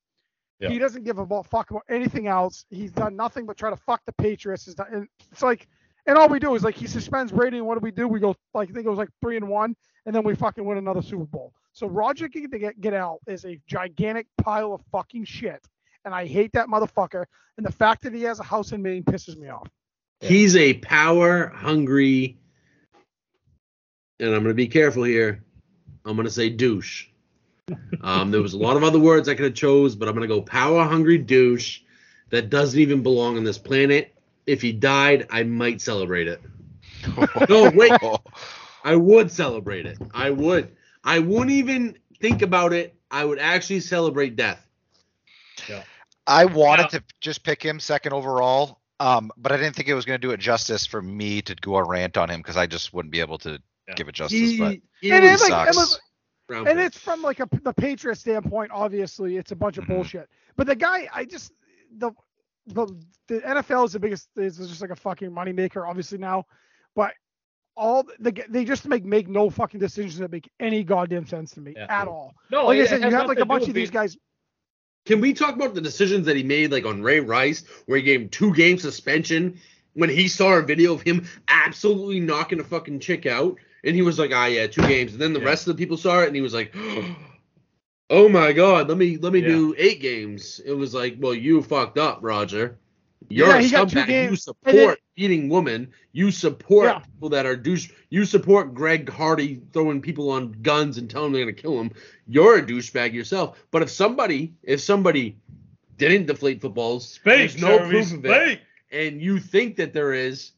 Yeah. He doesn't give a bo- fuck about anything else. He's done nothing but try to fuck the Patriots. He's done, and it's like, and all we do is like he suspends Brady, and what do we do? We go like I think it was like three and one, and then we fucking win another Super Bowl. So Roger get get out is a gigantic pile of fucking shit, and I hate that motherfucker. And the fact that he has a house in Maine pisses me off. He's a power hungry, and I'm gonna be careful here. I'm gonna say douche. Um, there was a lot of other words I could have chose, but I'm gonna go power hungry douche that doesn't even belong on this planet. If he died, I might celebrate it. No, wait. I would celebrate it. I would. I wouldn't even think about it. I would actually celebrate death. I wanted Yeah. to just pick him second overall, um, but I didn't think it was going to do it justice for me to go a rant on him because I just wouldn't be able to Yeah. give it justice. but he And was it's like- and sucks. look- and it's from like a the Patriot standpoint. Obviously, it's a bunch of Mhm. bullshit. But the guy, I just the the the NFL is the biggest. is just like a fucking moneymaker, obviously now. But all the they just make make no fucking decisions that make any goddamn sense to me Yeah. at all. No, Like I said, you have like a bunch of these being- guys. Can we talk about the decisions that he made, like on Ray Rice, where he gave him two game suspension when he saw a video of him absolutely knocking a fucking chick out, and he was like, "Ah, yeah, two games," and then the Yeah. rest of the people saw it, and he was like, "Oh my god, let me let me Yeah. do eight games." It was like, well, you fucked up, Roger. You're Yeah, a scumbag. You support and then- eating women. You support Yeah. people that are douche. You support Greg Hardy throwing people on guns and telling them they're gonna kill them. You're a douchebag yourself. But if somebody, if somebody didn't deflate footballs, Speak, there's no Jeremy, proof of it, and you think that there is,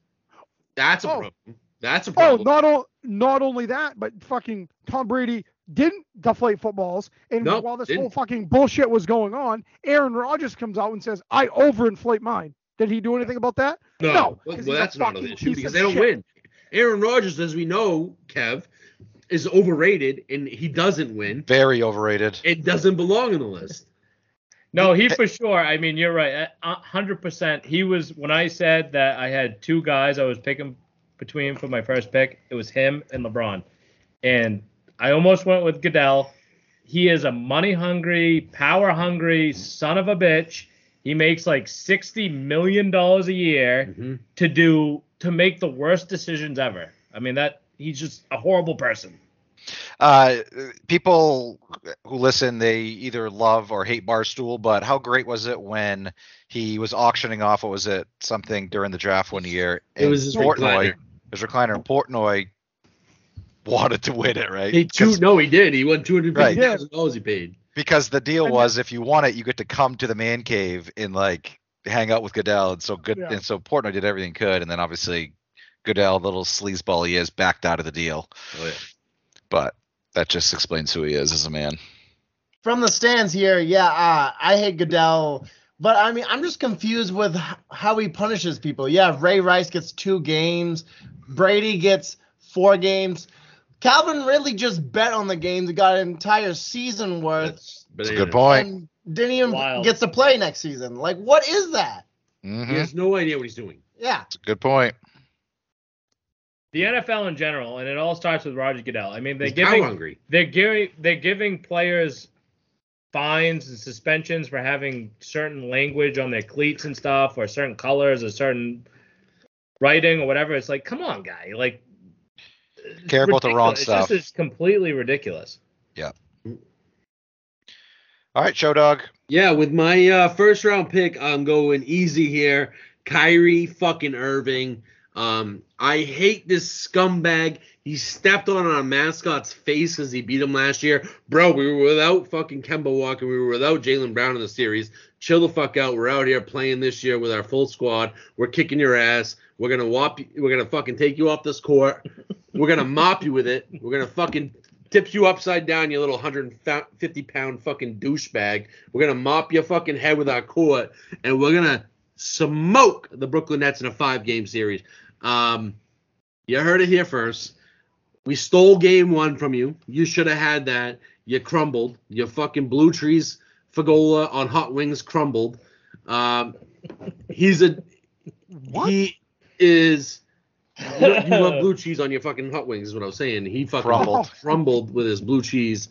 that's a Oh. problem. That's a problem. Oh, problem. not o- not only that, but fucking Tom Brady didn't deflate footballs, and Nope, while this whole didn't. fucking bullshit was going on, Aaron Rodgers comes out and says, "I overinflate mine." Did he do anything about that? No, No, well, 'cause he's well, that's not an fucking issue because they don't shit. win. Aaron Rodgers, as we know, Kev, is overrated and he doesn't win. Very overrated. It doesn't belong on the list. No, he for sure. I mean, you're right. A hundred percent. He was when I said that I had two guys I was picking between for my first pick. It was him and LeBron, and I almost went with Goodell. He is a money hungry, power hungry son of a bitch. He makes like sixty million dollars a year Mhm. to do to make the worst decisions ever. I mean that he's just a horrible person. Uh, people who listen, they either love or hate Barstool, but how great was it when he was auctioning off, what was it, something during the draft one year? It was his Portnoy, recliner. his recliner, and Portnoy wanted to win it, right? He two, 'Cause- no, he did. He won two hundred fifty Right. dollars. He paid. because the deal And- was if you want it, you get to come to the man cave and like hang out with Goodell. And so good, Yeah. and so Portnoy did everything he could, and then obviously Goodell, the little sleazeball he is, backed out of the deal. Oh yeah. But that just explains who he is as a man. From the stands here, yeah, uh, I hate Goodell, but I mean, I'm just confused with how he punishes people. Yeah, Ray Rice gets two games, Brady gets four games. Calvin Ridley just bet on the games and got an entire season worth, That's, That's a good point. and didn't even Wild. gets to play next season. Like, what is that? hmm He has no idea what he's doing. Yeah, It's a good point. The NFL in general, and it all starts with Roger Goodell. I mean, they're He's giving hungry. they're giving they're giving players fines and suspensions for having certain language on their cleats and stuff, or certain colors, or certain writing, or whatever. It's like, come on, guy, like Care about the wrong ridiculous. stuff. It's just it's completely ridiculous. Yeah. All right, show dog. Yeah, with my uh, first round pick, I'm going easy here. Kyrie fucking Irving. Um, I hate this scumbag. He stepped on our mascot's face because he beat him last year. Bro, we were without fucking Kemba Walker. We were without Jaylen Brown in the series. Chill the fuck out. We're out here playing this year with our full squad. We're kicking your ass. We're gonna whop. You, we're gonna fucking take you off this court. We're gonna mop you with it. We're gonna fucking tip you upside down, you little 150 pound fucking douchebag. We're gonna mop your fucking head with our court, and we're gonna smoke the Brooklyn Nets in a five game series. Um, you heard it here first. We stole game one from you. You should have had that. You crumbled. Your fucking blue trees Fagola on hot wings crumbled. Um, he's a What? he is. You you love blue cheese on your fucking hot wings, is what I was saying. He fucking Crumbled. crumbled with his blue cheese.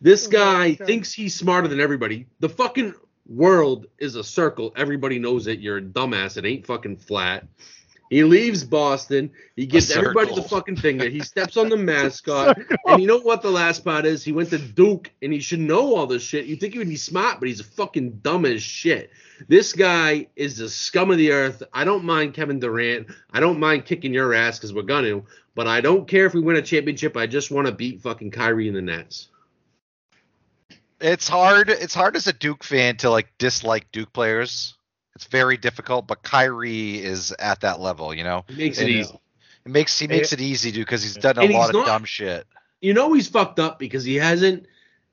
This guy Okay. thinks he's smarter than everybody. The fucking world is a circle. Everybody knows it. You're a dumbass. It ain't fucking flat. He leaves Boston. He gives everybody the circle. fucking finger. He steps on the mascot. And you know what the last part is? He went to Duke and he should know all this shit. You think he would be smart, but he's a fucking dumb as shit. This guy is the scum of the earth. I don't mind Kevin Durant. I don't mind kicking your ass because we're gonna. But I don't care if we win a championship. I just want to beat fucking Kyrie in the Nets. It's hard. It's hard as a Duke fan to like dislike Duke players. It's very difficult, but Kyrie is at that level. You know, He makes it And- easy. it makes he makes it easy, dude, because he's done a lot of not- dumb shit. You know he's fucked up because he hasn't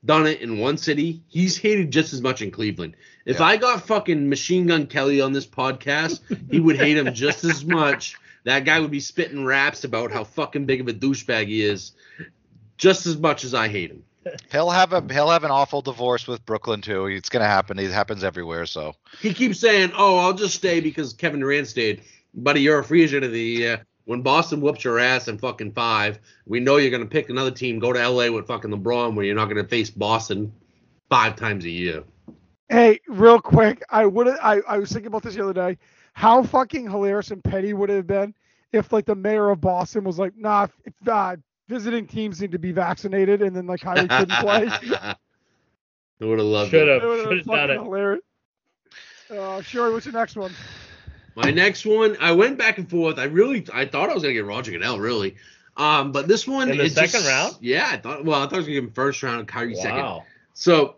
done it in one city. He's hated just as much in Cleveland. If Yeah. I got fucking Machine Gun Kelly on this podcast, he would hate him just as much. That guy would be spitting raps about how fucking big of a douchebag he is, just as much as I hate him. He'll have a he'll have an awful divorce with Brooklyn too. It's gonna happen. It happens everywhere. So He keeps saying, "Oh, I'll just stay because Kevin Durant stayed." Buddy, you're a free agent of the year. When Boston whoops your ass in fucking five, we know you're gonna pick another team. Go to LA with fucking LeBron, where you're not gonna face Boston five times a year. Hey, real quick, I would I, I was thinking about this the other day. How fucking hilarious and petty would it have been if like the mayor of Boston was like, nah, if, uh, visiting teams need to be vaccinated, and then like Kyrie couldn't play. I would have loved Should it. have. It would Should have done fucking it. hilarious. Uh, sure. What's your next one? My next one, I went back and forth. I really, I thought I was gonna get Roger Goodell, really. Um, but this one In the it just- round? Yeah, I thought. Well, I thought I was gonna give him first round, Kyrie second. Wow. So,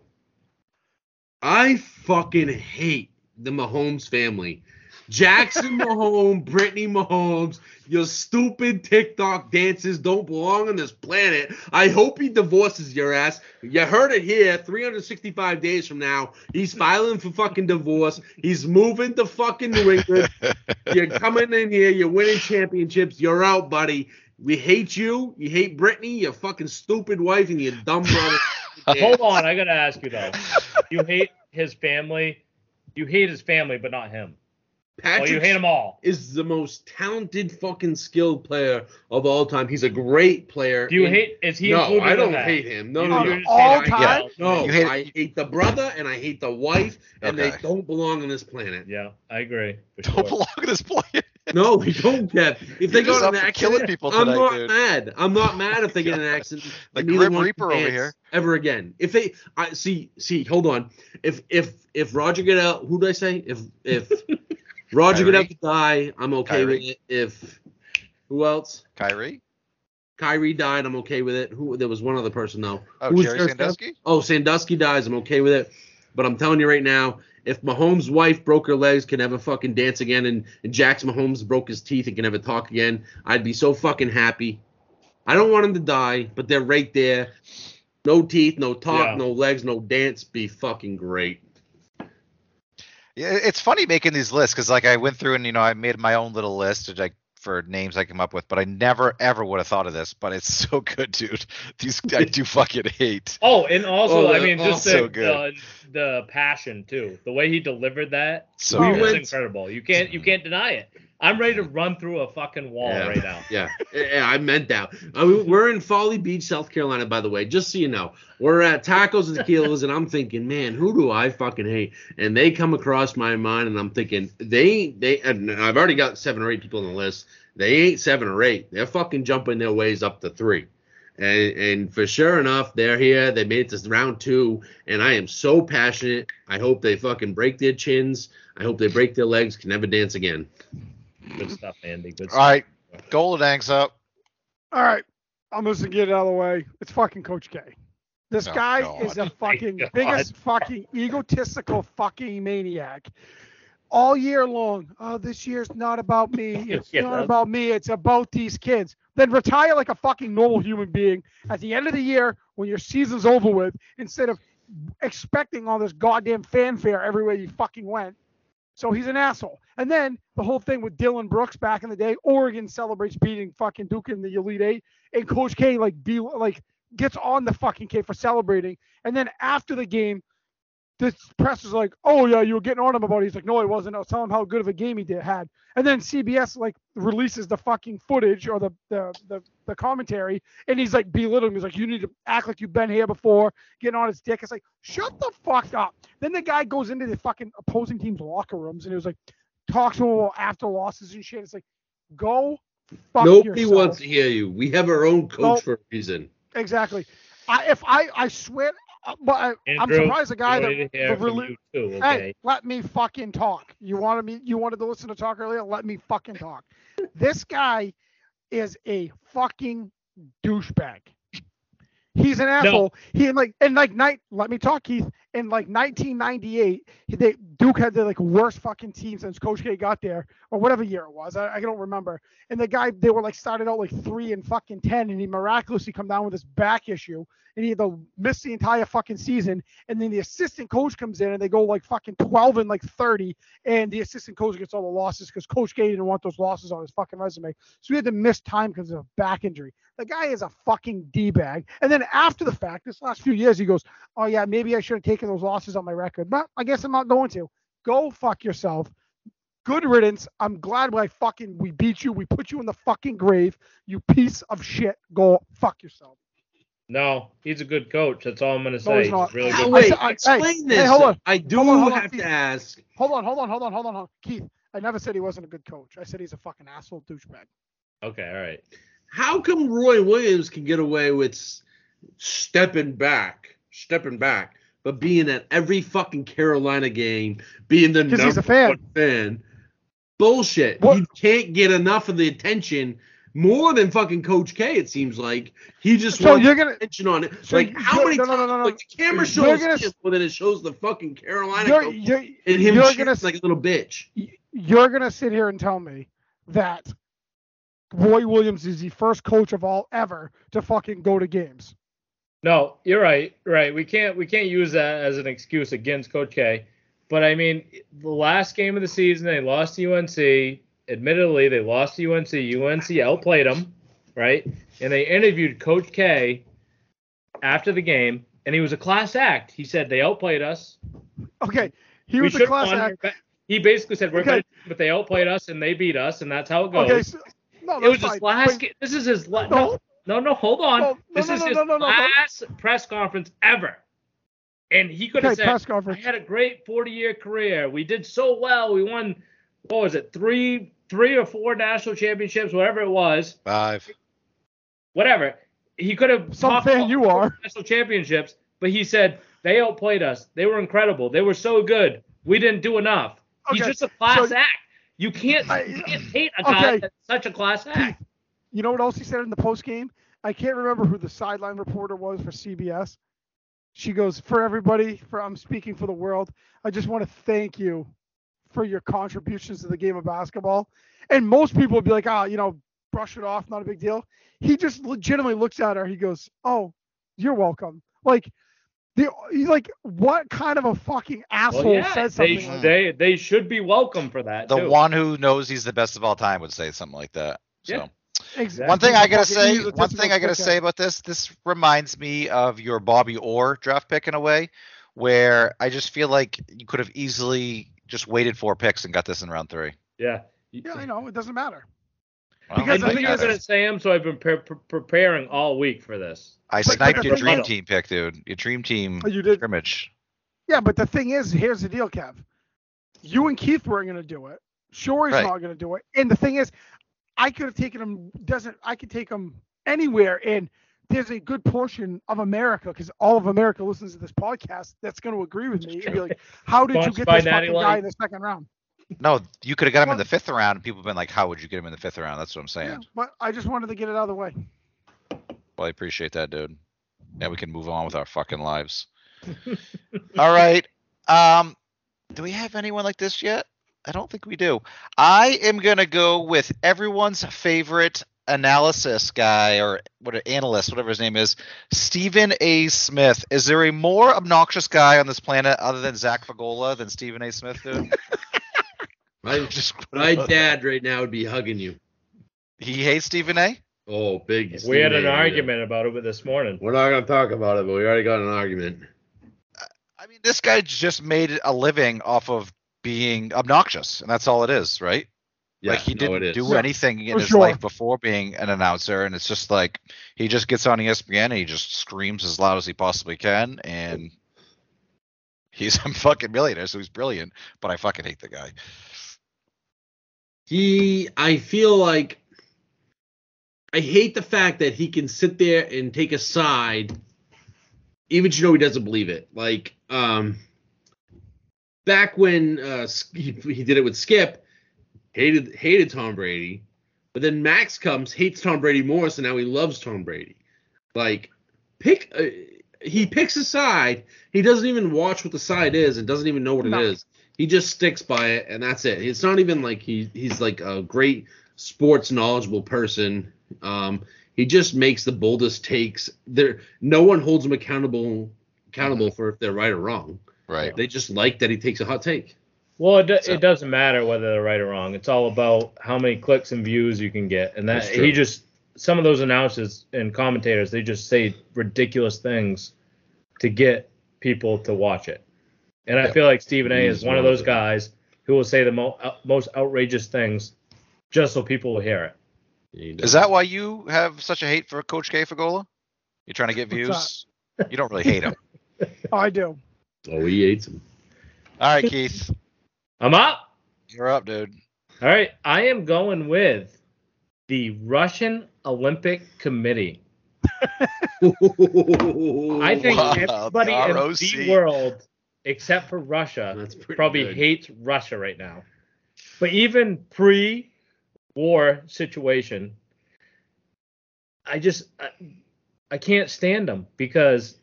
I fucking hate the Mahomes family. Jackson Mahomes, Brittany Mahomes, your stupid TikTok dances don't belong on this planet. I hope he divorces your ass. You heard it here. 365 days from now, he's filing for fucking divorce. He's moving to fucking New England. You're coming in here. You're winning championships. You're out, buddy. We hate you. You hate Brittany, your fucking stupid wife, and your dumb brother. Hold on, I gotta ask you though. You hate his family. You hate his family, but not him. Oh, Patrick you hate them all. is the most talented fucking skilled player of all time. He's a great player. Do you And- hate? Is he No, included I don't that? hate him. No, You- no, no. All time? him. No, You hate- I hate the brother and I hate the wife, and they don't belong on this planet. Yeah, I agree. For Don't sure. belong on this planet. No, they don't, Kev. If they You're go just in an for accident, killing people I'm not dude. mad. I'm not mad if they get an accident. The Grim Reaper over here. Ever again. If they, I see, see, hold on. If if if Roger Goodell, who did I say? If if Roger Kyrie? have could die, I'm okay Kyrie? with it. If who else? Kyrie? Kyrie died, I'm okay with it. Who there was one other person though. Oh, Who Jerry there, Sandusky? Oh, Sandusky dies, I'm okay with it. But I'm telling you right now, if Mahomes' wife broke her legs, can never fucking dance again, and, and Jax Mahomes broke his teeth and can never talk again, I'd be so fucking happy. I don't want him to die, but they're right there. No teeth, no talk, Yeah. no legs, no dance. Be fucking great. Yeah, it's funny making these lists because like I went through and you know I made my own little list of, like for names I came up with, but I never ever would have thought of this. But it's so good, dude. These I do fucking hate. Oh, and also, Oh, I mean, just oh, so the, good. the the passion too. The way he delivered that So We oh, is good. incredible. You can't you can't deny it. I'm ready to run through a fucking wall Yeah. right now. Yeah, yeah, I meant that. I mean, we're in Folly Beach, South Carolina, by the way, just so you know. We're at Tacos and Tequilas, and I'm thinking, man, who do I fucking hate? And they come across my mind, and I'm thinking, they, they, and I've already got seven or eight people on the list. They ain't seven or eight. They're fucking jumping their ways up to three. And, and for sure enough, they're here. They made it to round two, and I am so passionate. I hope they fucking break their chins. I hope they break their legs, can never dance again. Good stuff, Andy. Good All stuff. right, Goldenang's up. All right, I'm just gonna get it out of the way. It's fucking Coach K. This Oh, guy God. is a oh, fucking biggest fucking egotistical fucking maniac. All year long, oh, this year's not about me. It's Yeah, not about me. It's about these kids. Then retire like a fucking normal human being at the end of the year when your season's over with, instead of expecting all this goddamn fanfare everywhere you fucking went. So he's an asshole. And then the whole thing with Dillon Brooks back in the day, Oregon celebrates beating fucking Duke in the Elite Eight, and Coach K like be like gets on the fucking K for celebrating. And then after the game, the press is like, "Oh yeah, you were getting on him about it." He's like, "No, I wasn't. I was telling him how good of a game he did had." And then CBS like releases the fucking footage or the the the, the commentary, and he's like belittling. him. He's like, "You need to act like you've been here before." Getting on his dick. It's like, shut the fuck up. Then the guy goes into the fucking opposing team's locker rooms and he was like, talks to him about after losses and shit. It's like, go fuck Nobody yourself. wants to hear you. We have our own coach for a reason. Exactly. I, if I, I swear, Uh, but I, I'm surprised the guy that wanted to hear the you too. Hey, let me fucking talk. You wanted me. You wanted to listen to talk earlier. Let me fucking talk. This guy is a fucking douchebag. He's an asshole. He like and like night. Let me talk, Keith. In like 1998, they Duke had the like worst fucking team since Coach K got there, or whatever year it was. I, I don't remember. And the guy they were like started out like three and fucking ten, and he miraculously come down with this back issue, and he to miss the entire fucking season. And then the assistant coach comes in, and they go like fucking 12 and like 30, and the assistant coach gets all the losses because Coach K didn't want those losses on his fucking resume, so he had to miss time because of a back injury. The guy is a fucking d bag. And then after the fact, this last few years, he goes, "Oh yeah, maybe I should have taken those losses on my record, but I guess I'm not going to." Go fuck yourself. Good riddance. I'm glad I fucking we beat you. We put you in the fucking grave. You piece of shit. Go fuck yourself. No, he's a good coach. That's all I'm gonna No, say. he's not. really good. Wait, said- I- hey, explain hey, this. hold on. I do Hold on, hold on, have Keith. to ask. Hold on, hold on, hold on, hold on, hold on. Keith, I never said he wasn't a good coach. I said he's a fucking asshole douchebag. Okay, all right. How come Roy Williams can get away with stepping back, stepping back, but being at every fucking Carolina game, being the 'Cause number he's a fan. one fan. Bullshit. What- He can't get enough of the attention more than fucking Coach K. It seems like he just So wants you're gonna attention on it. So like how you're- many no, no, times? no, no, no. Like the camera You're shows gonna him more than it shows the fucking Carolina you're you're, and him you're gonna like a little bitch. you're gonna sit here and tell me that Roy Williams is the first coach of all ever to fucking go to games. No, you're right. Right. We can't we can't use that as an excuse against Coach K. But I mean, the last game of the season they lost to UNC. Admittedly, they lost to UNC. UNC outplayed them, right? And they interviewed Coach K after the game, and he was a class act. He said they outplayed us. Okay, he was a class act. He basically said we're Okay. good, but they outplayed us and they beat us, and that's how it goes. Okay, so, no, it was that's his last. Ga- This is his la- No. no, no. Hold on. No, no, this no, is his last press conference ever, and he could have Okay, said, "I had a great 40-year career. We did so well. We won. What was it? Three, three or four national championships, whatever it was. Five. Whatever. He could have Some talked fan about you are. national championships, but he said they outplayed us. They were incredible. They were so good. We didn't do enough. He's just a class so- act. You can't, I- you can't hate a guy Okay. that's such a class act. You know what else he said in the post game? I can't remember who the sideline reporter was for CBS. She goes, "For everybody, for I'm speaking for the world. I just want to thank you for your contributions to the game of basketball." And most people would be like, "Ah, you know, brush it off, not a big deal." He just legitimately looks at her. He goes, "Oh, you're welcome." Like, the like, what kind of a fucking asshole Well, yeah, says they, something? like they they should be welcome for that. The too. one who knows he's the best of all time would say something like that. So. Yeah. Exactly. One thing I gotta say, one thing I gotta say about this, this reminds me of your Bobby Orr draft pick in a way, where I just feel like you could have easily just waited four picks and got this in round three. Yeah. Yeah, I know it doesn't matter. Well, Because I the knew you were going to say him, so I've been pre- pre- preparing all week for this. I but- but sniped the your thing dream is- team pick, dude. Your dream team Oh, you did. scrimmage. Yeah, but the thing is, here's the deal, Kev. You and Keith weren't going to do it. Shory's Right. not going to do it. And the thing is, I could have taken him. Doesn't I could take him anywhere, and there's a good portion of America, because all of America listens to this podcast, that's going to agree with me. And be like, how did you get this Natty fucking guy in the second round? No, you could have got him in the fifth round, and people have been like, "How would you get him in the fifth round?" That's what I'm saying. Yeah, but I just wanted to get it out of the way. Well, I appreciate that, dude. Now we can move on with our fucking lives. All right. Um, do we have anyone like this yet? I don't think we do. I am gonna go with everyone's favorite analysis guy or what an analyst, whatever his name is, Stephen A. Smith. Is there a more obnoxious guy on this planet other than Zach Fagola than Stephen A. Smith, dude? My, Just my dad right now would be hugging you. he hates Stephen A. Oh, big. we had an A. argument about it this morning. We're not gonna talk about it, but we already got an argument. I mean, this guy just made a living off of being obnoxious, and that's all it is, right? Yeah, like he no, didn't it is. do Yeah, anything in his sure. life before being an announcer, and it's just like he just gets on ESPN and he just screams as loud as he possibly can, and he's a fucking millionaire, so he's brilliant. But I fucking hate the guy. He, I feel like, I hate the fact that he can sit there and take a side, even if you know he doesn't believe it. Like, um, back when uh, he, he did it with Skip, hated hated Tom Brady, but then Max comes, hates Tom Brady more, so now he loves Tom Brady. Like, pick, uh, he picks a side. He doesn't even watch what the side is and doesn't even know what No. it is. He just sticks by it, and that's it. It's not even like he he's like a great sports knowledgeable person. Um, he just makes the boldest takes. There, no one holds him accountable accountable for if they're right or wrong. Right. They just like that he takes a hot take. Well, it, do- So- it doesn't matter whether they're right or wrong. It's all about how many clicks and views you can get, and that he just some of those announcers and commentators they just say ridiculous things to get people to watch it. And I Yep. feel like Stephen A. He's is one of those guys who will say the mo- uh, most outrageous things just so people will hear it. He Is does. that why you have such a hate for Coach K Fagola? You're trying to get views. You don't really hate him. I do. Oh, he hates him. All right, Keith, I'm up. you're up, dude. All right, I am going with the Russian Olympic Committee. I think Wow, everybody the in the world, except for Russia, That's probably good. hates Russia right now. But even pre-war situation, I just I, I can't stand them because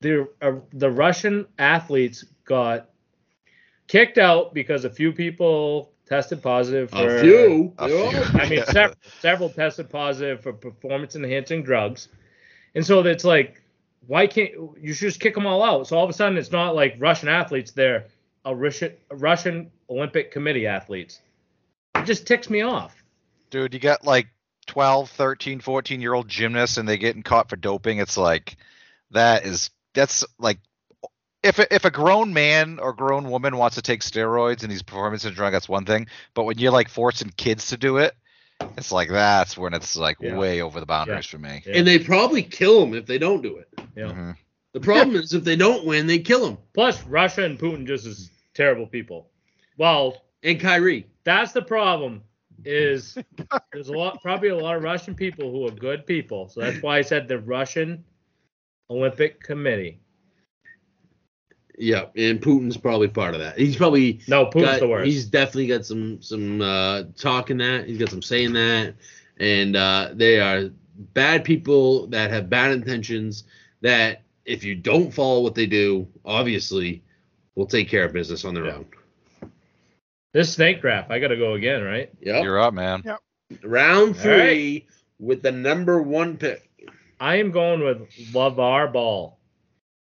the uh, the Russian athletes got kicked out because a few people tested positive for a few. A few. I mean, several, several tested positive for performance enhancing drugs. And so it's like, why can't you should just kick them all out? So all of a sudden, it's not like Russian athletes, they're a Russian, Russian Olympic Committee athletes. It just ticks me off. Dude, you got like 12, 13, 14 year old gymnasts and they getting caught for doping. It's like that is that's like if a, if a grown man or grown woman wants to take steroids and he's performance drug, that's one thing. But when you're like forcing kids to do it, it's like that's when it's like Yeah. way over the boundaries for me. Yeah. And they probably kill him if they don't do it. You know? Mhm. The problem is if they don't win, they kill him. Plus, Russia and Putin just as terrible people. Well, And Kyrie. that's the problem. Is there's a lot, probably a lot of Russian people who are good people. So that's why I said the Russian Olympic Committee. Yeah, and Putin's probably part of that. He's probably No, Putin's got, the worst. He's definitely got some some uh, talk in that. He's got some saying that, and uh, they are bad people that have bad intentions. That if you don't follow what they do, obviously, will take care of business on their Yeah. own. This snake draft, I gotta go again, right? Yeah, You're up, man. Yep. Round All three with the number one pick. I am going with LeVar Ball.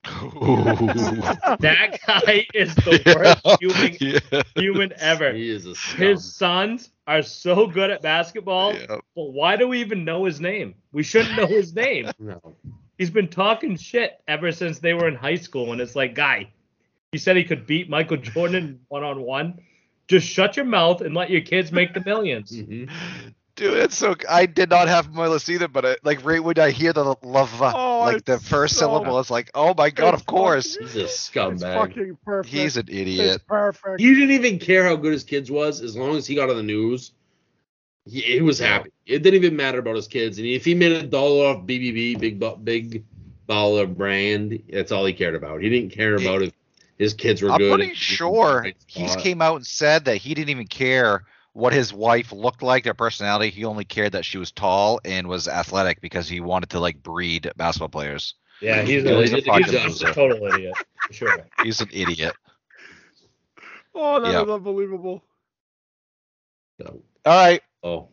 That guy is the worst human yeah. human ever. He is a scum. His sons are so good at basketball, Yeah. but why do we even know his name? We shouldn't know his name. no. He's been talking shit ever since they were in high school, and it's like, guy, he said he could beat Michael Jordan one on one. Just shut your mouth and let your kids make the millions. Mhm. Dude, it's so. I did not have him on my list either, but I, like right when I hear the love, Oh, like the first so- syllable, is like, oh my god, It's of course. He's a It's scumbag. fucking perfect. He's an It's idiot. perfect. He didn't even care how good his kids was as long as he got on the news. He, he was happy. It didn't even matter about his kids. And if he made a dollar off BBB, big Bu- big baller brand, that's all he cared about. He didn't care about if his kids were I'm good. pretty sure he came out and said that he didn't even care what his wife looked like, their personality. He only cared that she was tall and was athletic because he wanted to like breed basketball players. Yeah, he's a, he's a, a he's a- he's a total idiot, for sure. He's an idiot. Oh, that is Yeah. unbelievable. So, All right, oh,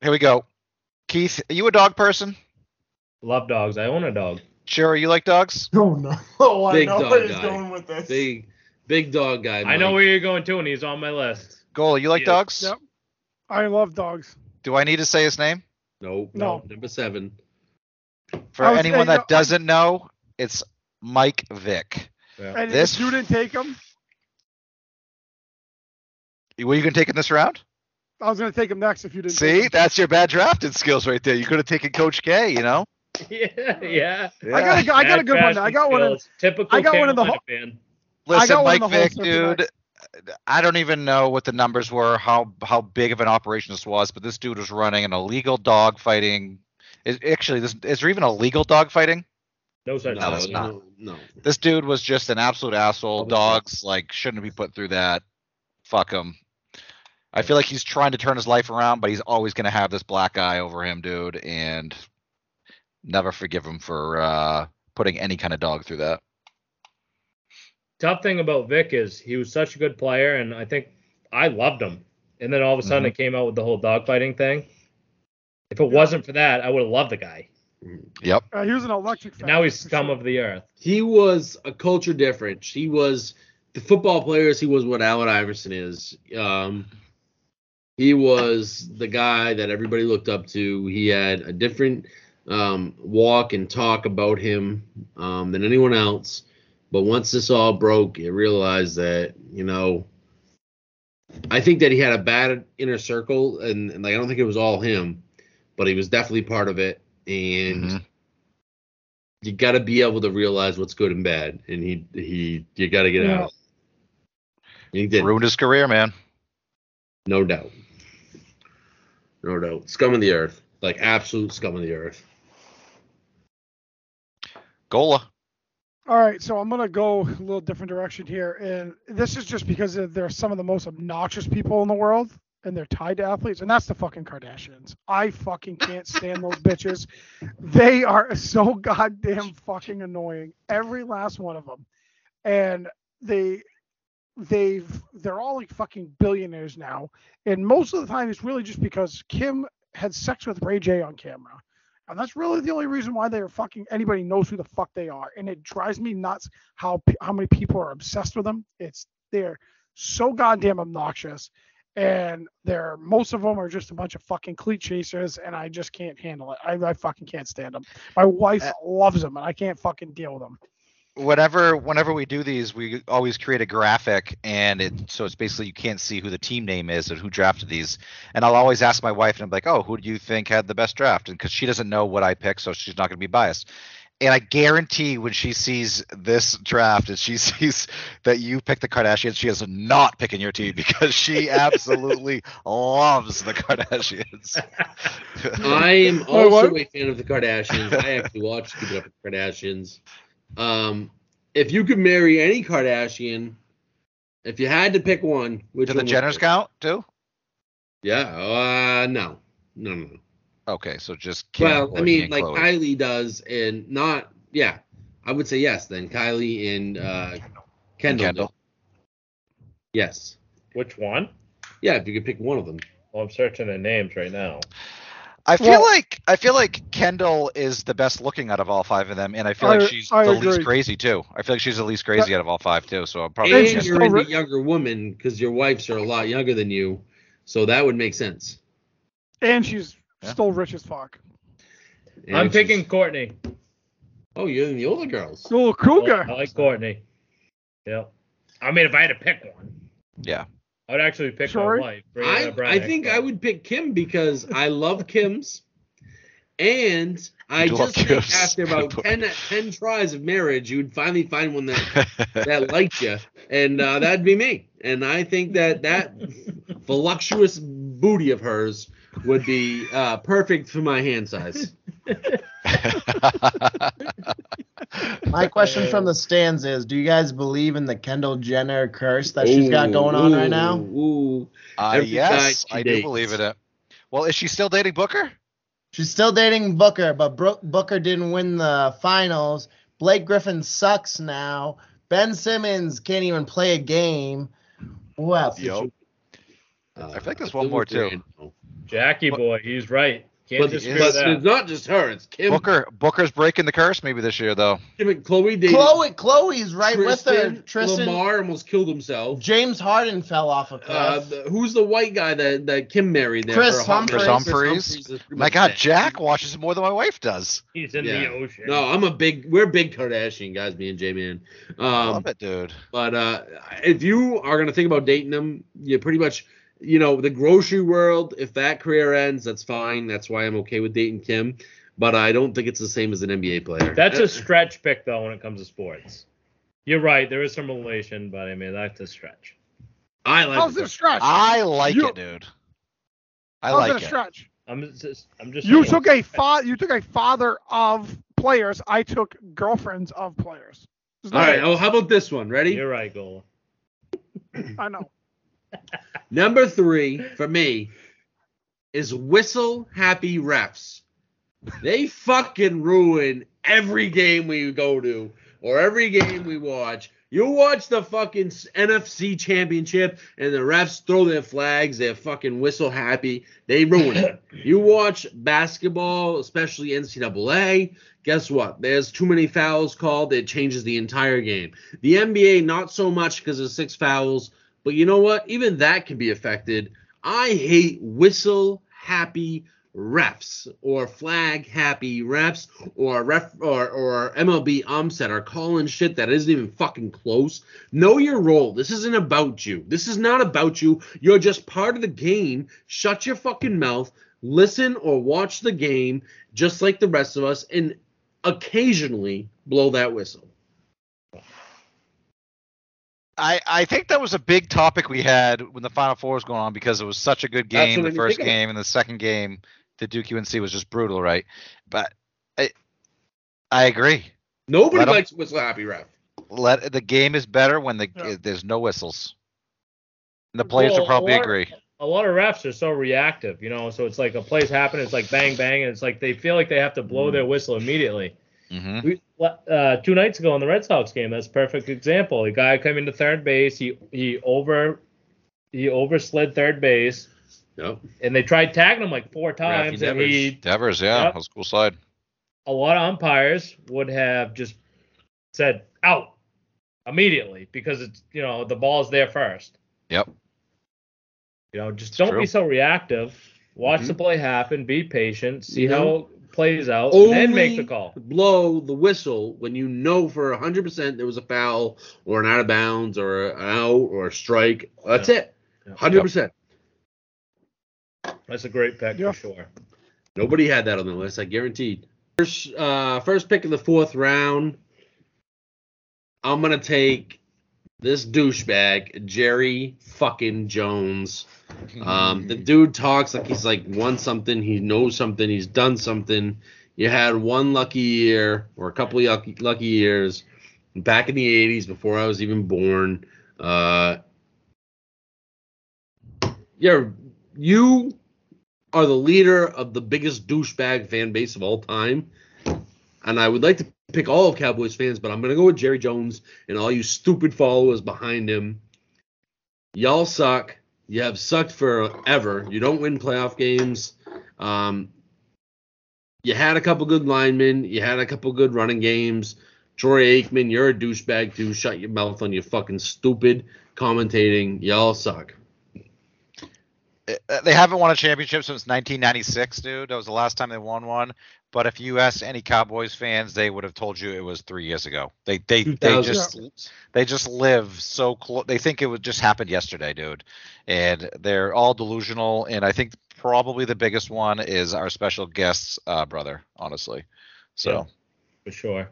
here we go. Keith, are you a dog person? Love dogs. I own a dog. Sure, you like dogs? Oh no! Oh, I Big know dog where he's guy. going with this. big, big dog guy. I know where you're going to, and he's on my list. Goal, you like Yeah. dogs? Yep. I love dogs. Do I need to say his name? Nope. No. Number seven. For was anyone that no, doesn't know, it's Mike Vick. Yeah. And This- if you didn't take him, Were you gonna take him this round? I was going to take him next if you didn't. See, Take him. that's your bad drafting skills right there. You could have taken Coach K, you know? yeah, yeah. I got a, I got a good one. I got one. In. Typical I got one in the Carolina fan. Listen, got Mike Vick, holster dude. I don't even know what the numbers were, how how big of an operation this was, but this dude was running an illegal dog fighting. Is, actually, this is there even illegal dog fighting? No such No, it's not. No, no. This dude was just an absolute asshole. Public health. Dogs like shouldn't be put through that. Fuck him. I feel like he's trying to turn his life around, but he's always gonna have this black eye over him, dude, and never forgive him for uh, putting any kind of dog through that. Tough thing about Vick is he was such a good player, and I think I loved him. And then all of a sudden, Mhm. it came out with the whole dogfighting thing. If it wasn't for that, I would have loved the guy. Yep. uh, he was an electric. And now he's scum sure. of the earth. He was a culture difference. He was the football players. He was what Allen Iverson is. Um, he was the guy that everybody looked up to. He had a different um, walk and talk about him um, than anyone else. But once this all broke, it realized that you know. I think that he had a bad inner circle, and, and like I don't think it was all him, but he was definitely part of it. And Mhm. you got to be able to realize what's good and bad, and he he you got to get Yeah. out. He did, Ruined his career, man. no doubt, no doubt. Scum of the earth. Like absolute scum of the earth. Gola. All right, so I'm gonna go a little different direction here, and this is just because they're some of the most obnoxious people in the world, and they're tied to athletes, and that's the fucking Kardashians. I fucking can't stand those bitches. They are so goddamn fucking annoying, every last one of them, and they they've they're all like fucking billionaires now, and most of the time it's really just because Kim had sex with Ray J on camera. And that's really the only reason why they're fucking anybody knows who the fuck they are. And it drives me nuts how how many people are obsessed with them. It's they're so goddamn obnoxious, and they're most of them are just a bunch of fucking cleat chasers, and I just can't handle it. I, I fucking can't stand them. My wife Uh, loves them, and I can't fucking deal with them. Whenever whenever we do these, we always create a graphic, and it so it's basically you can't see who the team name is and who drafted these. And I'll always ask my wife, and I'm like, "Oh, who do you think had the best draft?" And because she doesn't know what I pick, so she's not going to be biased. And I guarantee when she sees this draft and she sees that you picked the Kardashians, she is not picking your team because she absolutely loves the Kardashians. I am also a fan of the Kardashians. I actually watch Keeping Up with the Kardashians. Um, if you could marry any Kardashian, if you had to pick one, which Do the one would Jenners count too? Yeah. Uh, no, no, no. no. Okay, so just Kim, Well, I mean, like Khloe. Kylie does, and not. Yeah, I would say yes. Then Kylie and uh, Kendall. Kendall. Yes. Which one? Yeah, if you could pick one of them. Well, I'm searching the names right now. I feel Well- like I feel like Kendall is the best looking out of all five of them, and I feel I- like she's I the agree. least crazy too. I feel like she's the least crazy out of all five too. So I'm probably And and you're still into ri- younger woman because your wives are a lot younger than you, so that would make sense. And she's Yeah. still rich as fuck. And I'm she's- picking Courtney. Oh, you're in the older girls. Little Oh, cougar. I like Courtney. Yeah. I mean, if I had to pick one, yeah. I'd actually pick Sorry? my wife. I, I think I would pick Kim because I love Kim's, and I You just think Kim's. after about 10, 10 tries of marriage, you would finally find one that that liked you, and uh, that'd be me. And I think that that voluptuous booty of hers would be uh, perfect for my hand size. My question from the stands is: Do you guys believe in the Kendall Jenner curse that she's got going on right now? Ooh, uh, yes, guy she I do believe in it. Well, is she still dating Booker? She's still dating Booker, but Bro- Booker didn't win the finals. Blake Griffin sucks now. Ben Simmons can't even play a game. Who else? did Yup. you- Uh, I think there's one more, too. Randall. Jackie boy, he's right. Can't But, dispute but that. it's not just her; it's Kim, Booker Booker's breaking the curse maybe this year though. Kim and Khloe dated Khloe, Khloe's right Tristan, with her. Tristan, Lamar almost killed himself. James Harden fell off a cliff. Uh, the- who's the white guy that, that Kim married there? Chris for a hot Humphries. minute? Humphries. My God, dead. Jack watches more than my wife does. He's in Yeah. the ocean. No, I'm a big. We're big Kardashian guys, me and J Man. Um, love it, dude. but uh, if you are gonna think about dating them, you pretty much, you know, the grocery world. If that career ends, that's fine. That's why I'm okay with Dayton Kim. But I don't think it's the same as an NBA player. That's a stretch pick though when it comes to sports. You're right. There is some relation, but I mean that's a stretch. I like. How's it. it a stretch? I like You- it, dude. I How's like it a it. stretch? I'm just, I'm just. You took a fa- you took a father of players. I took girlfriends of players. All right. All no- Oh, how about this one? Ready? You're right, Gola. I know. Number three for me is whistle happy refs. They fucking ruin every game we go to or every game we watch. You watch the fucking NFC championship and the refs throw their flags, they're fucking whistle happy. They ruin it. You watch basketball, especially NCAA. Guess what? There's too many fouls called. It changes the entire game. The NBA, not so much because of six fouls. But you know what? Even that can be affected. I hate whistle happy refs or flag happy refs or ref or, or MLB umset are calling shit that isn't even fucking close. Know your role. This isn't about you. This is not about you. You're just part of the game. Shut your fucking mouth. Listen or watch the game just like the rest of us and occasionally blow that whistle. I, I think that was a big topic we had when the Final Four was going on because it was such a good game what the first think of it. game and the second game the Duke UNC was just brutal, right? But I, I agree. Nobody Let 'em- likes whistle happy ref. Let the game is better when the Yeah. there's no whistles. And the players Well, will probably a lot- agree. A lot of refs are so reactive, you know. So it's like a play's happening, it's like bang bang, and it's like they feel like they have to blow mm. their whistle immediately. Hmm We, uh, two nights ago in the Red Sox game, that's a perfect example. The guy came into third base, he he over he overslid third base, Yep. and they tried tagging him like four times, and Devers. he Devers, yeah, Yep. that was a cool slide. a lot of umpires would have just said out immediately because it's you know the ball's there first. Yep. You know, just It's don't true. be so reactive. Watch Mhm. the play happen. Be patient. See You how plays out, and then make the call. Blow the whistle when you know for 100% there was a foul or an out of bounds or an out or a strike. That's it. Yeah. 100%. That's a great pick Yeah. for sure. Nobody had that on the list, I guaranteed. First, uh, first pick in the fourth round. I'm gonna take this douchebag, Jerry fucking Jones. Um, the dude talks like he's like won something, he knows something, he's done something. You had one lucky year or a couple of lucky, lucky years back in the 80s before I was even born. Uh, yeah, you are the leader of the biggest douchebag fan base of all time. And I would like to pick all of Cowboys fans, but I'm going to go with Jerry Jones and all you stupid followers behind him. Y'all suck. You have sucked forever. You don't win playoff games. Um, you had a couple good linemen. You had a couple good running games. Troy Aikman, you're a douchebag too. Shut your mouth on your fucking stupid commentating. Y'all suck. Uh, they haven't won a championship since 1996, dude. That was the last time they won one. But if you ask any Cowboys fans, they would have told you it was three years ago. They they they just they just live so close. They think it would just happened yesterday, dude. And they're all delusional. And I think probably the biggest one is our special guest's uh, brother, honestly. So for sure.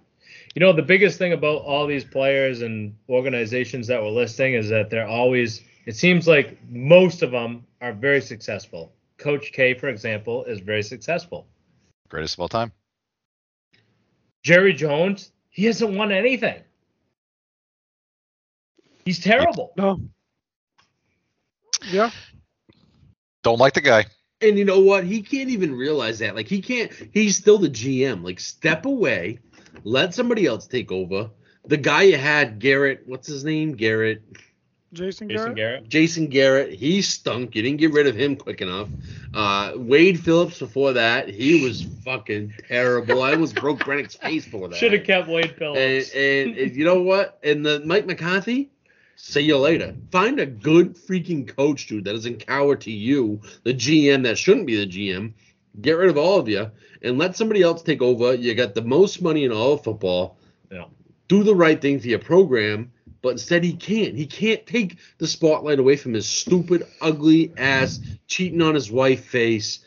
You know, the biggest thing about all these players and organizations that we're listing is that they're always, it seems like most of them are very successful. Coach K, for example, is very successful. Greatest of all time. Jerry Jones, he hasn't won anything. He's terrible. No. Yeah. Don't like the guy. And you know what? He can't even realize that. Like he can't. He's still the GM. Like step away, let somebody else take over. The guy you had, Garrett. What's his name? Garrett. Jason, Jason Garrett. Garrett. Jason Garrett. He stunk. You didn't get rid of him quick enough. Uh, Wade Phillips before that, he was fucking terrible. I almost broke Brennick's face for that. Should have kept Wade And, Phillips. and, and you know what? And the Mike McCarthy, see you later. Find a good freaking coach, dude, that doesn't cower to you, the GM that shouldn't be the GM. Get rid of all of you and let somebody else take over. You got the most money in all of football. Yeah. Do the right thing for your program, but instead he can't. He can't take the spotlight away from his stupid, ugly ass, cheating on his wife face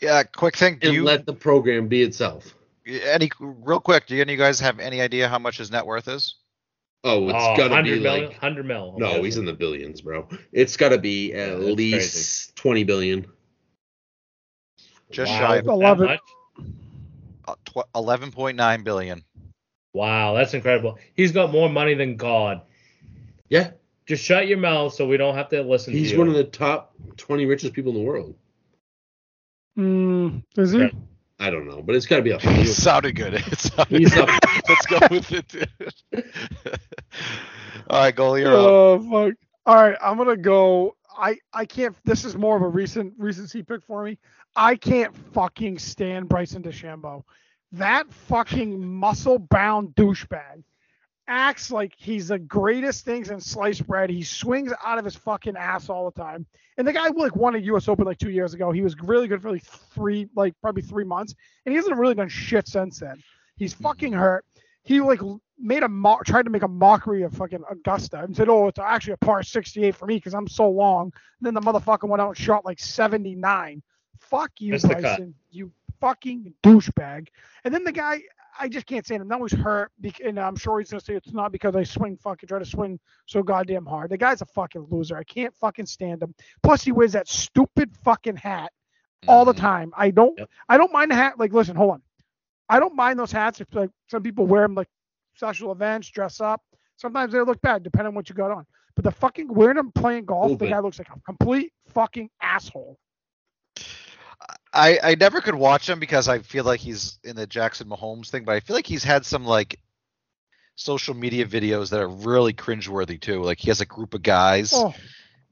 Yeah, quick thing. Do and you let the program be itself. any real quick? Do any of you guys have any idea how much his net worth is? Oh, it's oh, gotta 100 be million, like 100 mil. No, he's in the billions, bro. It's got to be at Yeah, that's least twenty billion. Just wow, shy of that 11. much? Uh, 11.9 billion. Wow, that's incredible. He's got more money than God. Yeah, Just shut your mouth so we don't have to listen to he's you. one of the top twenty richest people in the world. Mm, is he? I don't know, but it's got to be up. It sounded good. It sounded He's good. up. Let's go with it. dude. All right, goalie, you're up. Oh fuck. All right, I'm gonna go. I I can't. This is more of a recent recency pick for me. I can't fucking stand Bryson DeChambeau. That fucking muscle bound douchebag acts like he's the greatest things in sliced bread. He swings out of his fucking ass all the time. And the guy like won a U.S. Open like two years ago. He was really good for like three, like probably three months, and he hasn't really done shit since then. He's fucking hurt. He like made a mo- tried to make a mockery of fucking Augusta and said, "Oh, it's actually a par 68 for me because I'm so long." And then the motherfucker went out and shot like 79. Fuck you. Bryson. You fucking douchebag. And then the guy, I just can't stand him. Now he's hurt, and I'm sure he's gonna say it's not because I swing fucking try to swing so goddamn hard. The guy's a fucking loser. I can't fucking stand him. Plus, he wears that stupid fucking hat all the Mhm. time. I don't. Yep. I don't mind the hat. Like, listen, hold on. I don't mind those hats if like some people wear them like special events, dress up. Sometimes they look bad, depending on what you got on. But the fucking wearing them playing golf, the Stupid. guy looks like a complete fucking asshole. I I never could watch him because I feel like he's in the Jackson Mahomes thing, but I feel like he's had some like social media videos that are really cringeworthy too. Like he has a group of guys Oh,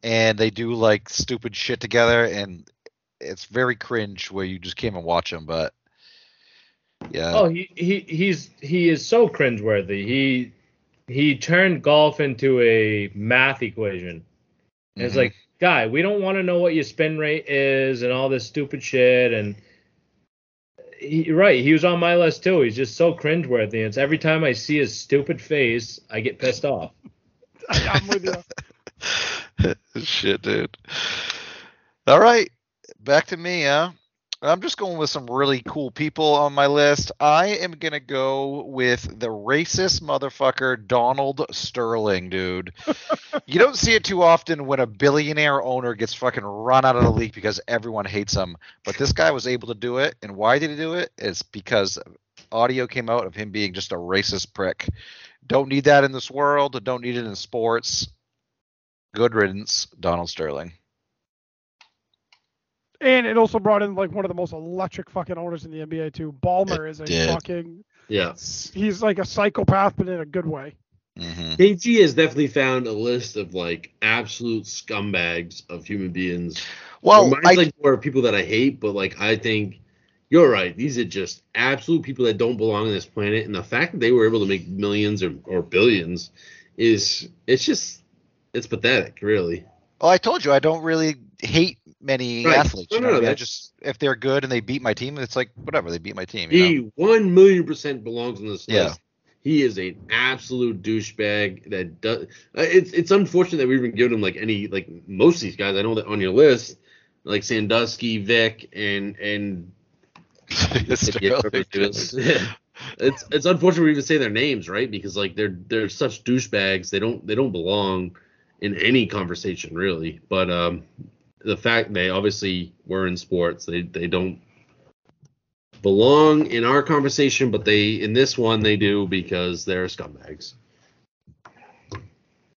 and they do like stupid shit together, and it's very cringe where you just came and watch him. But yeah, Oh, he, he he's he is so cringeworthy. He he turned golf into a math equation. And It's mm-hmm. like, guy, we don't want to know what your spin rate is and all this stupid shit. And he, right, he was on my list too. He's just so cringeworthy. It's every time I see his stupid face, I get pissed off. I'm with you. Shit, dude. All right, back to me, huh? I'm just going with some really cool people on my list. I am gonna go with the racist motherfucker Donald Sterling, dude. you don't see it too often when a billionaire owner gets fucking run out of the league because everyone hates him. But this guy was able to do it, and why did he do it? It's because audio came out of him being just a racist prick. Don't need that in this world. Don't need it in sports. Good riddance, Donald Sterling. And it also brought in like one of the most electric fucking owners in the NBA too. Ballmer is a did. fucking. Yeah. He's like a psychopath, but in a good way. hmm KG has definitely found a list of like absolute scumbags of human beings. Well, Mine's I, like more people that I hate, but like I think you're right. These are just absolute people that don't belong on this planet, and the fact that they were able to make millions or, or billions is it's just it's pathetic, really. well, I told you I don't really hate many Right. athletes. No, You know no, I mean? I just if they're good and they beat my team, it's like whatever they beat my team. You know? He one million percent belongs on this Yeah. list. He is an absolute douchebag. That does. uh, It's it's unfortunate that we even given him like any like most of these guys. I know that on your list, like Sandusky, Vick, and and it's it's unfortunate we even say their names, right? Because like they're they're such douchebags. They don't they don't belong in any conversation really. But um, the fact they obviously were in sports, they they don't belong in our conversation, but they in this one they do because they're scumbags.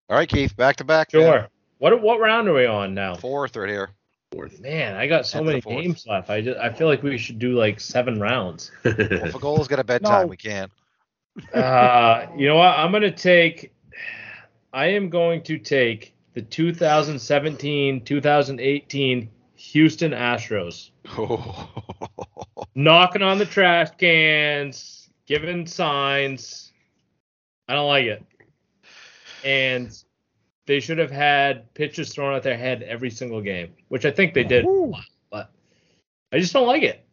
All right, Keith, back to back. man. Sure. What what round are we on now? Fourth right here. Fourth. Man, I got so Enter many games left. I just I feel like we should do like seven rounds. Well, if a goal's got a bedtime, No. we can't. Uh, you know what? I'm gonna take. I am going to take the 2017-2018 Houston Astros, knocking on the trash cans, giving signs. I don't like it, and they should have had pitches thrown at their head every single game, which I think they did. Ooh. But I just don't like it.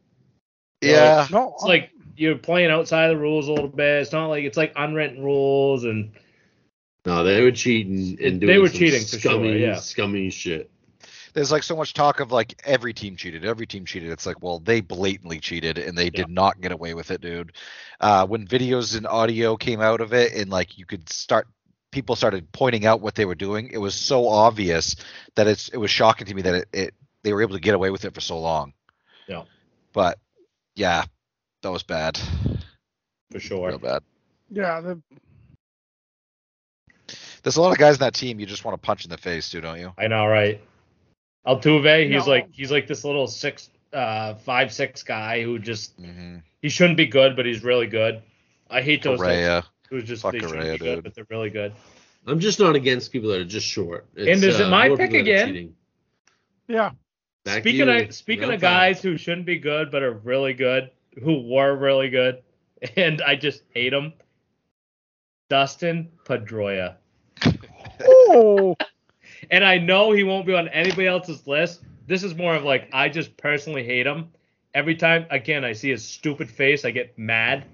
yeah. No, It's like you're playing outside the rules a little bit. It's not like it's like unwritten rules and no, they were cheating and They doing were some cheating for sure, scummy, yeah. scummy shit. There's like so much talk of like every team cheated, every team cheated. It's like, well, they blatantly cheated and they did not get away with it, dude. Uh, when videos and audio came out of it and like you could start people started pointing out what they were doing, it was so obvious that it's it was shocking to me that it, it they were able to get away with it for so long. Yeah. But yeah, that was bad. for sure. Real bad. yeah, the, There's a lot of guys in that team you just want to punch in the face too, don't you? I know, right? Altuve, he's No. like he's like this little six uh five six guy who just Mm-hmm. he shouldn't be good, but he's really good. I hate those guys Correa. who's just Fuck they shouldn't Correa, be good, dude. but they're really good. I'm just not against people that are just short. It's, And is it uh, my pick people that are again? yeah. Back speaking you. of speaking of problem. guys who shouldn't be good but are really good, who were really good, and I just hate them. Dustin Pedroia. Oh, and I know he won't be on anybody else's list. This is more of like I just personally hate him. Every time again I see his stupid face, I get mad.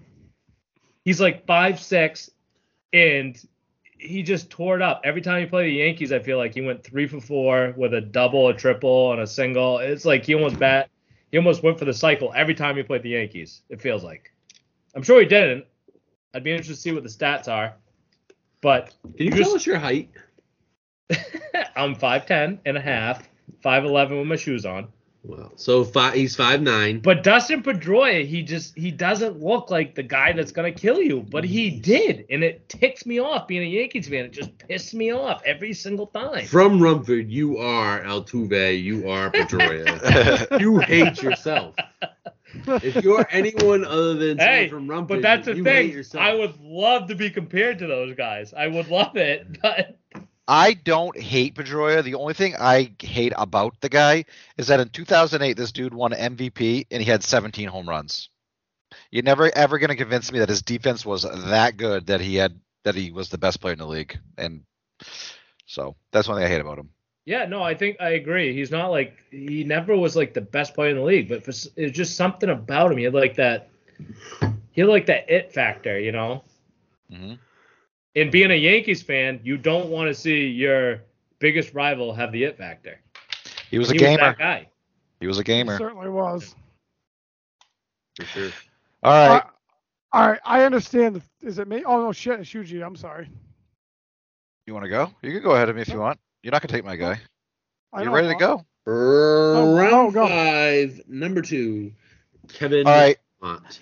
He's like five six, and he just tore it up. Every time he played the Yankees, I feel like he went three for four with a double, a triple, and a single. It's like he almost bat he almost went for the cycle every time he played the Yankees. It feels like. I'm sure he didn't. I'd be interested to see what the stats are. But Can you Just- tell us your height? I'm 5'10 and a half, 5'11 with my shoes on. Well, so five, he's five nine. But Dustin Pedroia, he just he doesn't look like the guy that's gonna kill you, but he mm-hmm. did, and it ticks me off being a Yankees fan. It just pisses me off every single time. From Rumford, you are Altuve. You are Pedroia. you hate yourself. If you're anyone other than someone Hey, from Rumford, But that's the you thing. I would love to be compared to those guys. I would love it, but I don't hate Pedroia. The only thing I hate about the guy is that in 2008, this dude won MVP and he had 17 home runs. You're never ever going to convince me that his defense was that good that he had that he was the best player in the league. And so that's one thing I hate about him. Yeah, no, I think I agree. He's not like he never was like the best player in the league, but for, s- it's just something about him. He had like that. He had like that it factor, you know. hmm And being a Yankees fan, you don't want to see your biggest rival have the it factor. He was a he gamer. Was that guy. He was a He gamer. certainly was. For sure. All right. Uh, all right, I understand. the- Is it me? Oh no, shit, it's Shuji. I'm sorry. You want to go? You can go ahead of me if you want. You're not going to take my guy. I You know ready to I'm go? Round go. five, number two, Kevin. All right. Mott.